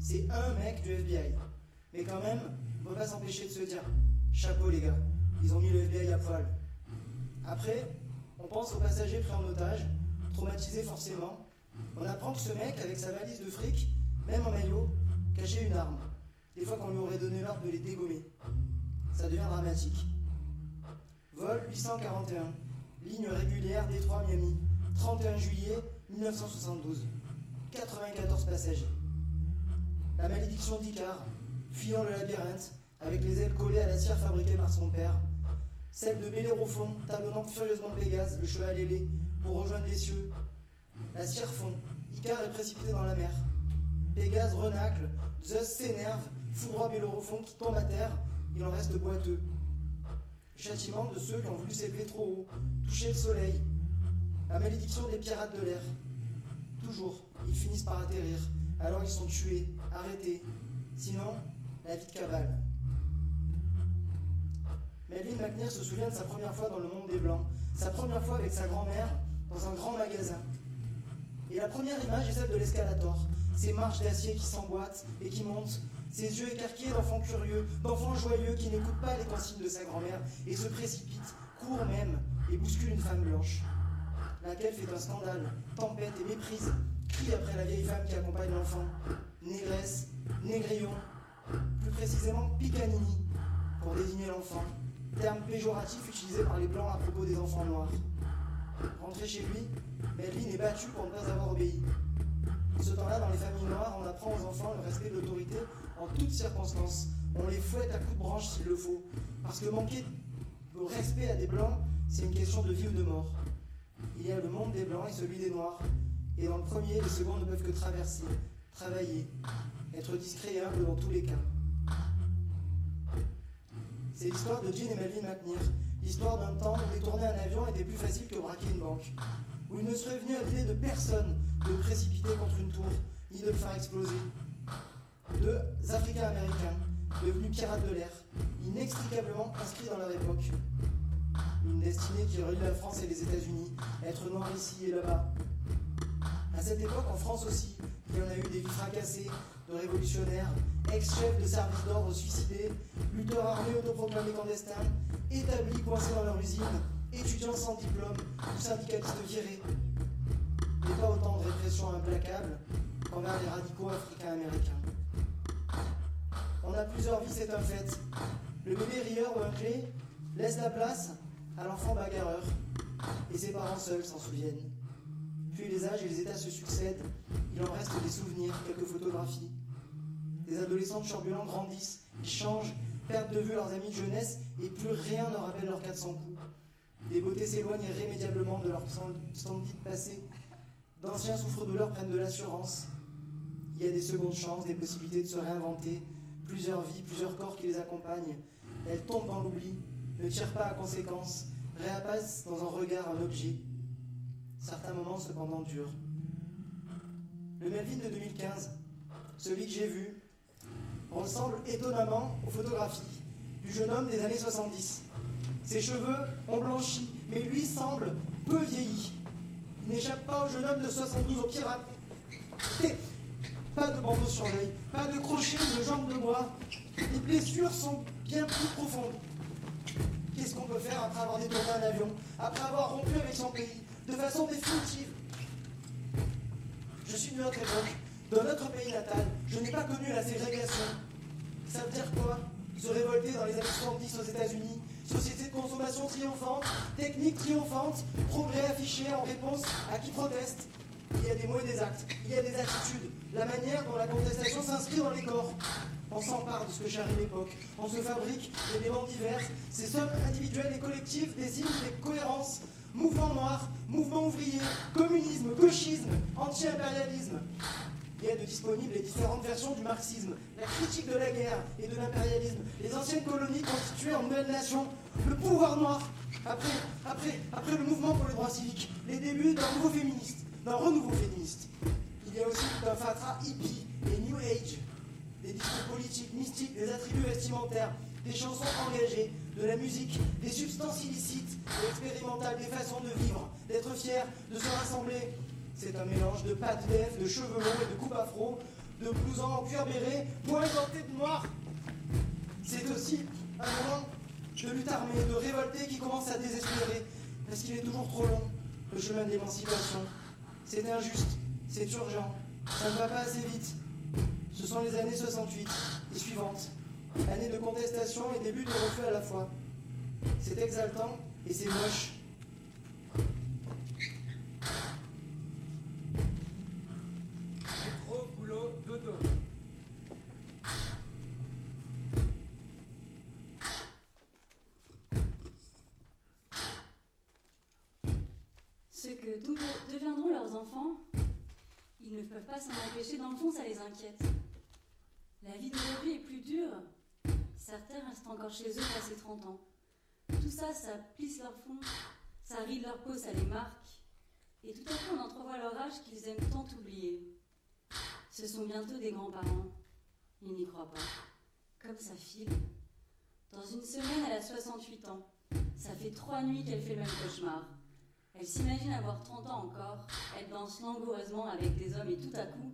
C'est un mec du FBI. Mais quand même, on ne peut pas s'empêcher de se dire chapeau les gars, ils ont mis le FBI à poil. Après, on pense aux passagers pris en otage, traumatisés forcément. On apprend que ce mec, avec sa valise de fric, même en maillot, cachait une arme. Des fois qu'on lui aurait donné l'ordre de les dégommer. Ça devient dramatique. Vol 841, ligne régulière Détroit-Miami, 31 juillet 1972. 94 passagers. La malédiction d'Icar, fuyant le labyrinthe, avec les ailes collées à la cire fabriquée par son père. Celle de Bellérophon, talonnant furieusement Pégase, le cheval ailé, pour rejoindre les cieux. La cire fond, Icar est précipité dans la mer. Pégase renacle, Zeus s'énerve, foudroie Bellérophon qui tombe à terre, il en reste boiteux. Châtiment de ceux qui ont voulu s'élever trop haut, toucher le soleil. La malédiction des pirates de l'air. Toujours, ils finissent par atterrir, alors ils sont tués, arrêtés. Sinon, la vie de cavale. Melvin McNair se souvient de sa première fois dans le monde des Blancs, sa première fois avec sa grand-mère dans un grand magasin. Et la première image est celle de l'escalator, ces marches d'acier qui s'emboîtent et qui montent, ses yeux écarquillés d'enfants curieux, d'enfants joyeux qui n'écoutent pas les consignes de sa grand-mère et se précipitent, courent même et bousculent une femme blanche, laquelle fait un scandale, tempête et méprise, crie après la vieille femme qui accompagne l'enfant, négresse, négrillon, plus précisément picanini, pour désigner l'enfant, terme péjoratif utilisé par les blancs à propos des enfants noirs. Rentré chez lui, Melvin est battu pour ne pas avoir obéi. Ce temps-là, dans les familles noires, on apprend aux enfants le respect de l'autorité en toutes circonstances. On les fouette à coups de branche s'il le faut. Parce que manquer de respect à des blancs, c'est une question de vie ou de mort. Il y a le monde des blancs et celui des noirs. Et dans le premier, les seconds ne peuvent que traverser, travailler, être discret et humble dans tous les cas. C'est l'histoire de Jean et Melvin McNear, l'histoire d'un temps où détourner un avion était plus facile que braquer une banque, où il ne serait venu à l'idée de personne de précipiter contre une tour, ni de le faire exploser. Deux Africains-Américains, devenus pirates de l'air, inextricablement inscrits dans leur époque. Une destinée qui relie la France et les États-Unis, être noir ici et là-bas. À cette époque, en France aussi, il y en a eu des vies fracassées, de révolutionnaires, ex-chefs de services d'ordre suicidés, lutteurs armés autoproclamés clandestins, établis coincés dans leur usine, étudiants sans diplôme ou syndicalistes virés. Mais pas autant de répression implacable qu'envers les radicaux africains-américains. On a plusieurs vies, c'est un fait. Le bébé rieur ou un clé laisse la place à l'enfant bagarreur, et ses parents seuls s'en souviennent. Puis les âges et les états se succèdent, il en reste des souvenirs, quelques photographies. Des adolescents turbulents grandissent, ils changent, perdent de vue leurs amis de jeunesse, et plus rien ne rappelle leurs 400 coups. Des beautés s'éloignent irrémédiablement de leur splendide passé. D'anciens souffres-douleurs prennent de l'assurance. Il y a des secondes chances, des possibilités de se réinventer, plusieurs vies, plusieurs corps qui les accompagnent. Elles tombent dans l'oubli, ne tirent pas à conséquence, réapparaissent dans un regard un objet. Certains moments cependant durent. Le Melvin de 2015, celui que j'ai vu, ressemble étonnamment aux photographies du jeune homme des années 70. Ses cheveux ont blanchi, mais lui semble peu vieilli. Il n'échappe pas au jeune homme de 72 au pied Pas de bandeau sur l'œil, pas de crochet ou de jambes de bois. Les blessures sont bien plus profondes. Qu'est-ce qu'on peut faire après avoir détourné un avion, après avoir rompu avec son pays, de façon définitive Je suis de notre époque, dans notre pays natal, je n'ai pas connu la ségrégation. Ça veut dire quoi? Se révolter dans les années 70 aux États-Unis, société de consommation triomphante, technique triomphante, progrès affiché en réponse à qui proteste? Il y a des mots et des actes, il y a des attitudes, la manière dont la contestation s'inscrit dans les corps. On s'empare de ce que charrie l'époque. On se fabrique des éléments divers. Ces sommes individuelles et collectives désignent des cohérences. Mouvement noir, mouvement ouvrier, communisme, gauchisme, anti-impérialisme. Il y a de disponibles les différentes versions du marxisme, la critique de la guerre et de l'impérialisme, les anciennes colonies constituées en nouvelle nation, le pouvoir noir, après, après, après le mouvement pour le droit civique, les débuts d'un nouveau féministe, d'un renouveau féministe. Il y a aussi tout un fatras hippie et New Age, des discours politiques, mystiques, des attributs vestimentaires, des chansons engagées, de la musique, des substances illicites et expérimentales, des façons de vivre, d'être fier, de se rassembler. C'est un mélange de pâtes d'œufs, de cheveux longs et de coupes afro, de blousons en cuir béré, points dentés de noir. C'est aussi un moment de lutte armée, de révolté qui commence à désespérer, parce qu'il est toujours trop long, le chemin de l'émancipation. C'est injuste, c'est urgent, ça ne va pas assez vite. Ce sont les années 68 et suivantes, années de contestation et début de refus à la fois. C'est exaltant et c'est moche. Métro, boulot, dodo. Ce que deviendront leurs enfants, ils ne peuvent pas s'en empêcher, dans le fond ça les inquiète. La vie d'aujourd'hui est plus dure. Certains restent encore chez eux passé 30 ans. Tout ça, ça plisse leur fond, ça ride leur peau, ça les marque. Et tout à coup, on entrevoit leur âge qu'ils aiment tant oublier. Ce sont bientôt des grands-parents. Ils n'y croient pas. Comme ça file. Dans une semaine, elle a 68 ans. Ça fait trois nuits qu'elle fait le même cauchemar. Elle s'imagine avoir 30 ans encore. Elle danse langoureusement avec des hommes et tout à coup,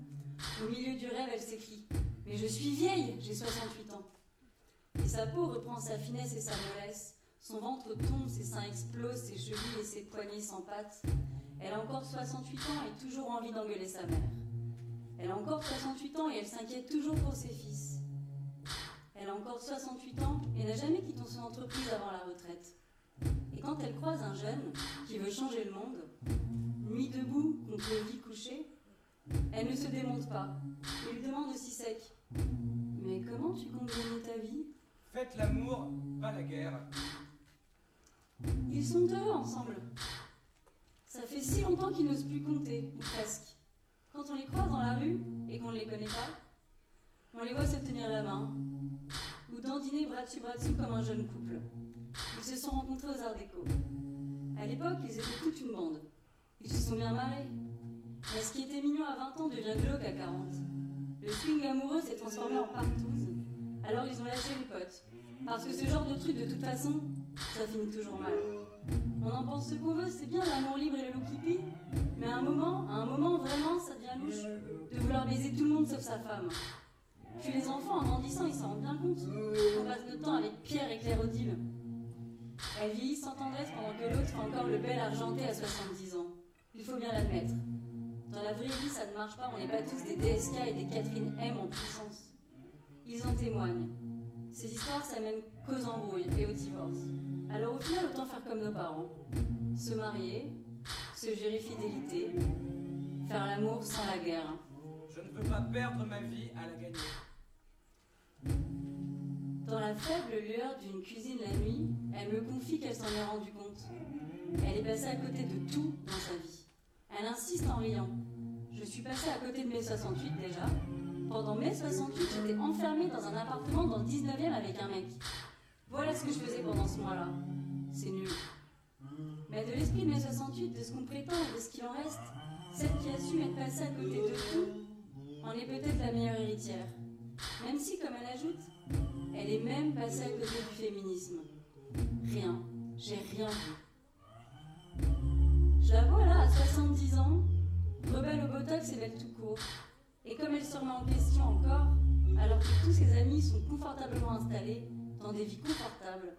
au milieu du rêve, elle s'écrie Mais je suis vieille, j'ai 68 ans. Et sa peau reprend sa finesse et sa mollesse. Son ventre tombe, ses seins explosent, ses chevilles et ses poignets s'empâtent. Elle a encore 68 ans et toujours envie d'engueuler sa mère. Elle a encore 68 ans et elle s'inquiète toujours pour ses fils. Elle a encore 68 ans et n'a jamais quitté son entreprise avant la retraite. Et quand elle croise un jeune qui veut changer le monde, nuit debout contre le lit couché, Elle ne se démonte pas. Il lui demande aussi sec. Mais comment tu comptes gagner ta vie? Faites l'amour, pas la guerre. Ils sont heureux ensemble. Ça fait si longtemps qu'ils n'osent plus compter, ou presque. Quand on les croise dans la rue et qu'on ne les connaît pas, on les voit se tenir la main, ou dandiner bras dessus bras dessous comme un jeune couple. Ils se sont rencontrés aux Arts Déco. À l'époque, ils étaient toute une bande. Ils se sont bien marrés. Mais ce qui était mignon à 20 ans devient glauque à 40. Le swing amoureux s'est transformé en partouze. Alors ils ont lâché les potes. Parce que ce genre de truc, de toute façon, ça finit toujours mal. On en pense ce qu'on veut, c'est bien l'amour libre et le loup qui mais à un moment, à un moment vraiment, ça devient louche de vouloir baiser tout le monde sauf sa femme. Puis les enfants, en grandissant, ils s'en rendent bien compte. On passe notre temps avec Pierre et Claire Odile. Elle vieillit sans tendresse pendant que l'autre fait encore le bel argenté à 70 ans. Il faut bien l'admettre. Dans la vraie vie, ça ne marche pas, on n'est pas tous des DSK et des Catherine M en puissance. Ils en témoignent. Ces histoires, ça mène qu'aux embrouilles et au divorce. Alors au final, autant faire comme nos parents. Se marier, se jurer fidélité, faire l'amour sans la guerre. Je ne veux pas perdre ma vie à la gagner. Dans la faible lueur d'une cuisine la nuit, elle me confie qu'elle s'en est rendue compte. Elle est passée à côté de tout dans sa vie. Elle insiste en riant. Je suis passée à côté de mai 68 déjà. Pendant mai 68, j'étais enfermée dans un appartement dans le 19e avec un mec. Voilà ce que je faisais pendant ce mois-là. C'est nul. Mais de l'esprit de mai 68, de ce qu'on prétend et de ce qu'il en reste, celle qui a su être passée à côté de tout en est peut-être la meilleure héritière. Même si, comme elle ajoute, elle est même passée à côté du féminisme. Rien, j'ai rien vu. Je là, à 70 ans, rebelle au botox et belle tout court. Et comme elle se remet en question encore, alors que tous ses amis sont confortablement installés, dans des vies confortables,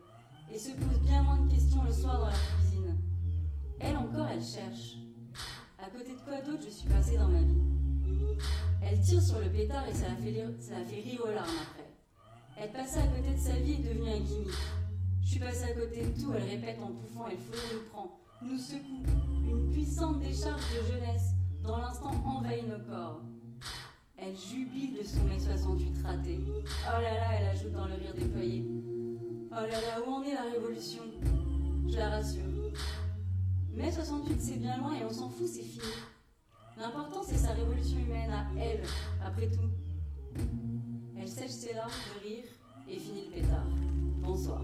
et se posent bien moins de questions le soir dans la cuisine. Elle encore, elle cherche. À côté de quoi d'autre je suis passée dans ma vie Elle tire sur le pétard et ça la fait, rire, ça fait rire aux larmes après. Elle passée à côté de sa vie et devenue un gimmick. Je suis passée à côté de tout, elle répète en pouffant et le nous prend, nous secoue. Une puissante décharge de jeunesse dans l'instant envahit nos corps. Elle jubile de son mai 68 raté. Oh là là, elle ajoute dans le rire déployé. Oh là là, où en est la révolution? Je la rassure. Mai 68, c'est bien loin et on s'en fout, c'est fini. L'important, c'est sa révolution humaine à elle, après tout. Elle sèche ses larmes de rire et finit le pétard. Bonsoir.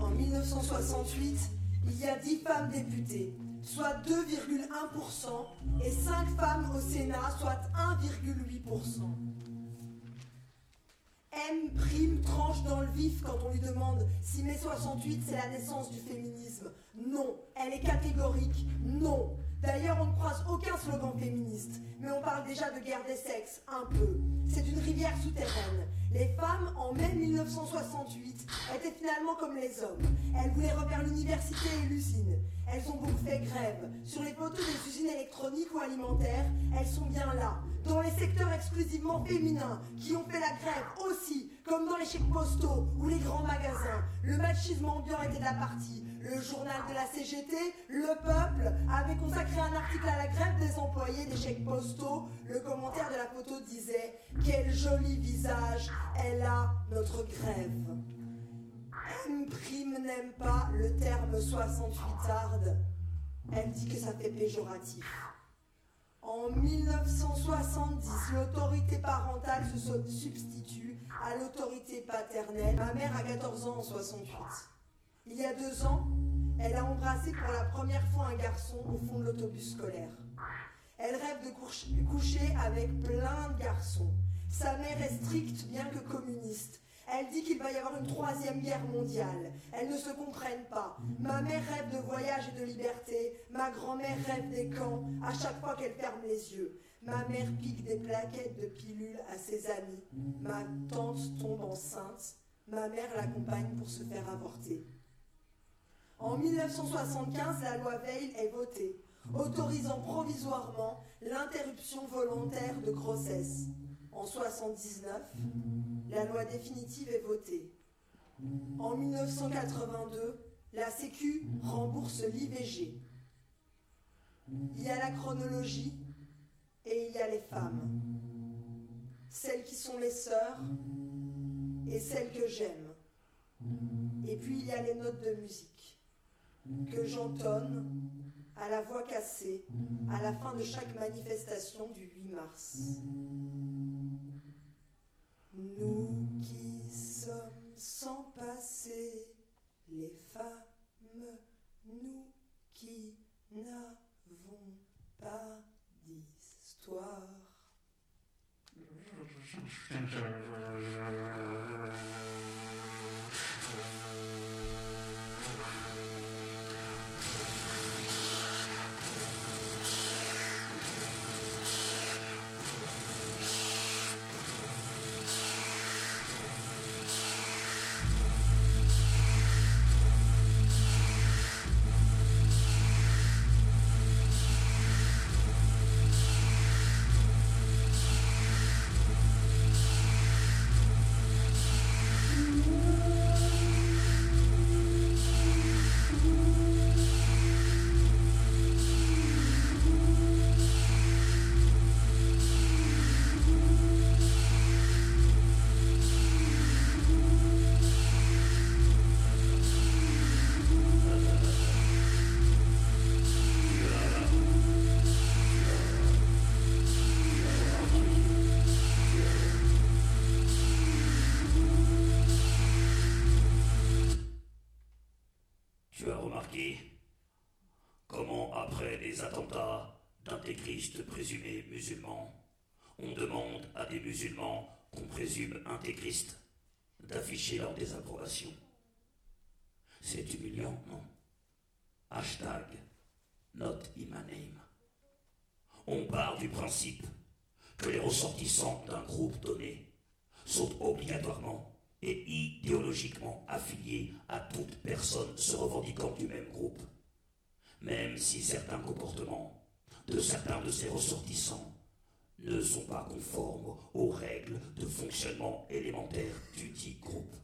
En 1968, il y a 10 femmes députées, soit 2,1%, et 5 femmes au Sénat, soit 1,8%. M prime tranche dans le vif quand on lui demande si mai 68 c'est la naissance du féminisme. Non, elle est catégorique, non. D'ailleurs, on ne croise aucun slogan féministe, mais on parle déjà de guerre des sexes, un peu. C'est une rivière souterraine. Les femmes, en mai 1968, étaient finalement comme les hommes. Elles voulaient refaire l'université et l'usine. Elles ont donc fait grève. Sur les poteaux des usines électroniques ou alimentaires, elles sont bien là. Dans les secteurs exclusivement féminins, qui ont fait la grève aussi, comme dans les chèques postaux ou les grands magasins. Le machisme ambiant était de la partie. Le journal de la CGT, Le Peuple, avait consacré un article à la grève des employés des chèques postaux. Le commentaire de la photo disait Quel joli visage elle a, notre grève. M. N'aime pas le terme 68 arde. Elle dit que ça fait péjoratif. En 1970, l'autorité parentale se substitue à l'autorité paternelle. Ma mère a 14 ans en 68. Il y a deux ans, elle a embrassé pour la première fois un garçon au fond de l'autobus scolaire. Elle rêve de coucher avec plein de garçons. Sa mère est stricte, bien que communiste. Elle dit qu'il va y avoir une troisième guerre mondiale. Elles ne se comprennent pas. Ma mère rêve de voyage et de liberté. Ma grand-mère rêve des camps à chaque fois qu'elle ferme les yeux. Ma mère pique des plaquettes de pilules à ses amis. Ma tante tombe enceinte. Ma mère l'accompagne pour se faire avorter. En 1975, la loi Veil est votée, autorisant provisoirement l'interruption volontaire de grossesse. En 1979, la loi définitive est votée. En 1982, La Sécu rembourse l'IVG. Il y a la chronologie et il y a les femmes. Celles qui sont les sœurs et celles que j'aime. Et puis il y a les notes de musique que j'entonne à la voix cassée à la fin de chaque manifestation du 8 mars. Nous qui sommes sans passé, les femmes, nous qui n'avons pas d'histoire. *laughs* attentats d'intégristes présumés musulmans, on demande à des musulmans qu'on présume intégristes d'afficher leur désapprobation. C'est humiliant, non? Hashtag not. On part du principe que les ressortissants d'un groupe donné sont obligatoirement et idéologiquement affiliés à toute personne se revendiquant du même groupe, même si certains comportements de certains de ces ressortissants ne sont pas conformes aux règles de fonctionnement élémentaires du dit groupe.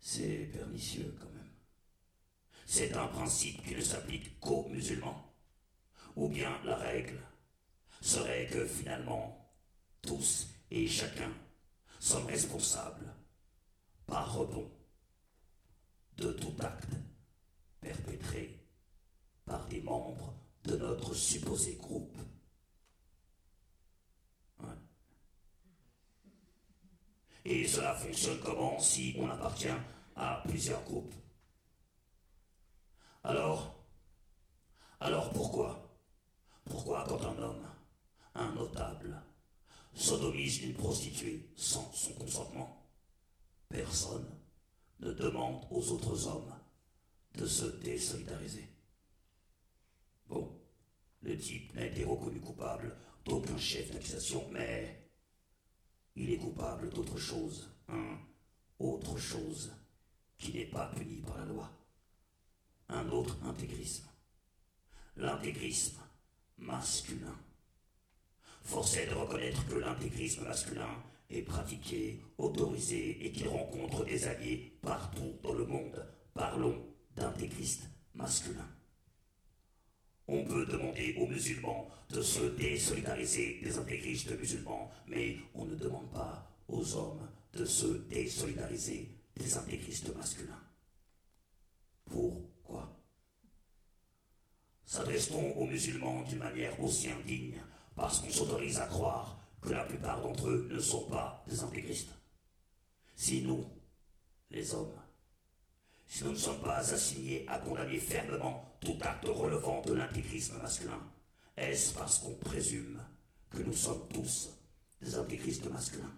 C'est pernicieux quand même. C'est un principe qui ne s'applique qu'aux musulmans. Ou bien la règle serait que finalement, tous et chacun sommes responsables, par rebond, de tout acte perpétré par des membres de notre supposé groupe. Et cela fonctionne comment si on appartient à plusieurs groupes? Alors, alors pourquoi? Pourquoi quand un homme, un notable, sodomise une prostituée sans son consentement, personne ne demande aux autres hommes de se désolidariser? Bon, le type n'a été reconnu coupable d'aucun chef d'accusation, mais il est coupable d'autre chose, un autre chose qui n'est pas puni par la loi. Un autre intégrisme. L'intégrisme masculin. Force est de reconnaître que l'intégrisme masculin est pratiqué, autorisé et qu'il rencontre des alliés partout dans le monde. Parlons d'intégristes masculins. On peut demander aux musulmans de se désolidariser des intégristes musulmans, mais on ne demande pas aux hommes de se désolidariser des intégristes masculins. Pourquoi? S'adresse-t-on aux musulmans d'une manière aussi indigne parce qu'on s'autorise à croire que la plupart d'entre eux ne sont pas des intégristes Si nous, les hommes, si nous ne sommes pas assignés à condamner fermement tout acte relevant de l'intégrisme masculin, est-ce parce qu'on présume que nous sommes tous des intégristes masculins?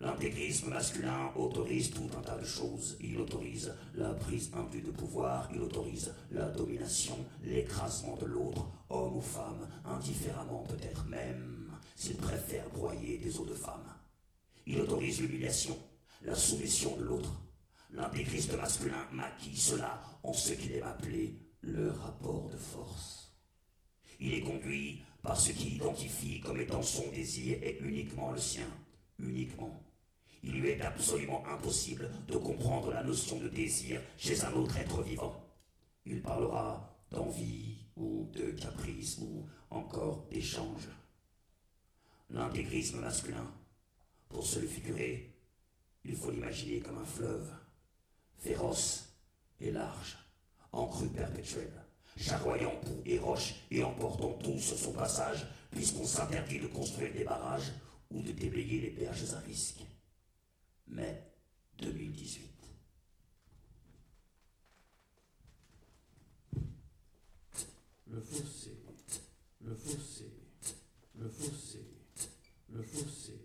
L'intégrisme masculin autorise tout un tas de choses. Il autorise la prise indue de pouvoir, il autorise la domination, l'écrasement de l'autre, homme ou femme, indifféremment peut-être même, s'il préfère broyer des os de femme. Il autorise l'humiliation, la soumission de l'autre. L'intégrisme masculin maquille cela en ce qu'il aime appeler le rapport de force. Il est conduit par ce qu'il identifie comme étant son désir et uniquement le sien, uniquement. il lui est absolument impossible de comprendre la notion de désir chez un autre être vivant. Il parlera d'envie ou de caprice ou encore d'échange. L'intégrisme masculin, pour se le figurer, il faut l'imaginer comme un fleuve, féroce et large, en crue perpétuelle, charroyant poux et roches et emportant tout sur son passage, puisqu'on s'interdit de construire des barrages ou de déblayer les berges à risque. Mai 2018. Le fossé, le fossé, le fossé, le fossé,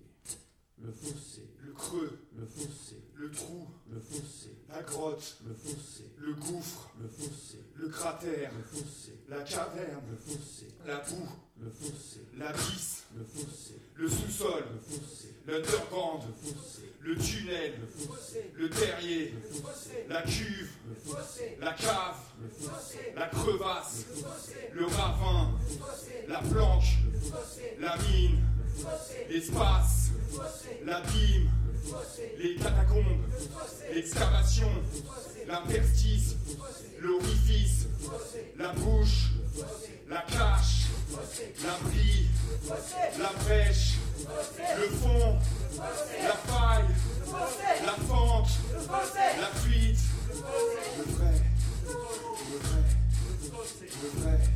le fossé, Le creux, le fossé, le trou, le fossé, la grotte, le fossé, le gouffre, le fossé, le cratère, le fossé, la caverne, le fossé, la boue, le fossé, l'abysse, le fossé, le sous-sol, le fossé, l'underground, le fossé, le tunnel, le fossé, le terrier, le fossé, la cuve, le fossé, la cave, le fossé, la crevasse, le fossé, le ravin, le fossé, la planche, le fossé, la mine, le fossé, l'espace, le fossé, l'abîme, le fossé, les catacombes, l'excavation, le fossé, l'orifice, la bouche, la cache, le fossé, l'abri, le fossé, la brèche, le fond, la faille, la fente, la fuite, le vrai, le vrai, le vrai.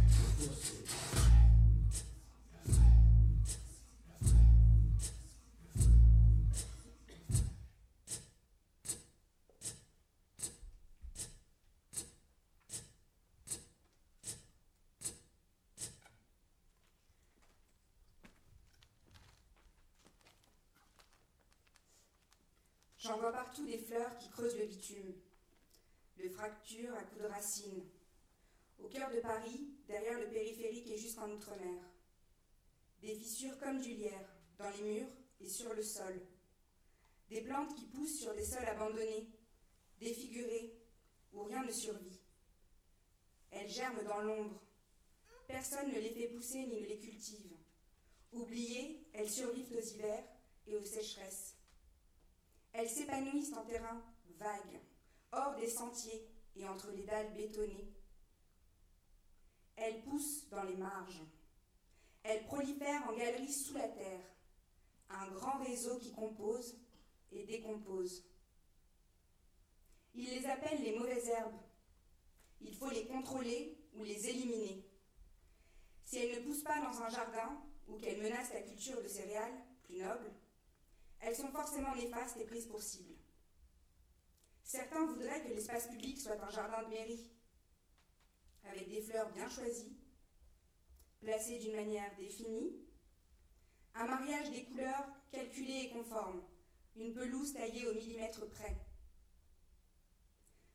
Qui creusent le bitume, le fracturent à coups de racines. Au cœur de Paris, derrière le périphérique et jusqu'en outre-mer. Des fissures comme du lierre, dans les murs et sur le sol. Des plantes qui poussent sur des sols abandonnés, défigurés, où rien ne survit. Elles germent dans l'ombre. Personne ne les fait pousser ni ne les cultive. Oubliées, elles survivent aux hivers et aux sécheresses. Elles s'épanouissent en terrain vague, hors des sentiers et entre les dalles bétonnées. Elles poussent dans les marges. Elles prolifèrent en galeries sous la terre, un grand réseau qui compose et décompose. Ils les appellent les mauvaises herbes. Il faut les contrôler ou les éliminer. Si elles ne poussent pas dans un jardin ou qu'elles menacent la culture de céréales, plus nobles, elles sont forcément néfastes et prises pour cible. Certains voudraient que l'espace public soit un jardin de mairie, avec des fleurs bien choisies, placées d'une manière définie, un mariage des couleurs calculé et conforme, une pelouse taillée au millimètre près.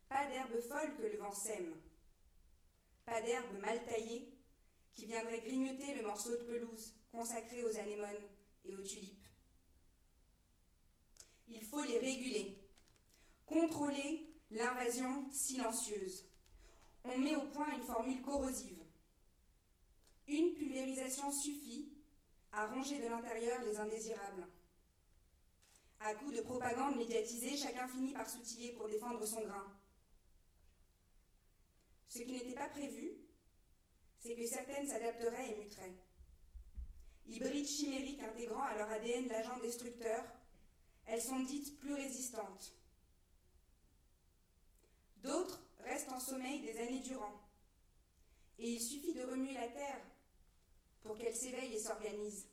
Pas d'herbe folle que le vent sème, pas d'herbe mal taillée qui viendrait grignoter le morceau de pelouse consacré aux anémones et aux tulipes. Il faut les réguler, contrôler l'invasion silencieuse. On met au point une formule corrosive. Une pulvérisation suffit à ronger de l'intérieur les indésirables. À coup de propagande médiatisée, chacun finit par s'outiller pour défendre son grain. Ce qui n'était pas prévu, c'est que certaines s'adapteraient et muteraient. Hybrides chimériques intégrant à leur ADN l'agent destructeur, elles sont dites plus résistantes. D'autres restent en sommeil des années durant. Et il suffit de remuer la terre pour qu'elle s'éveille et s'organise.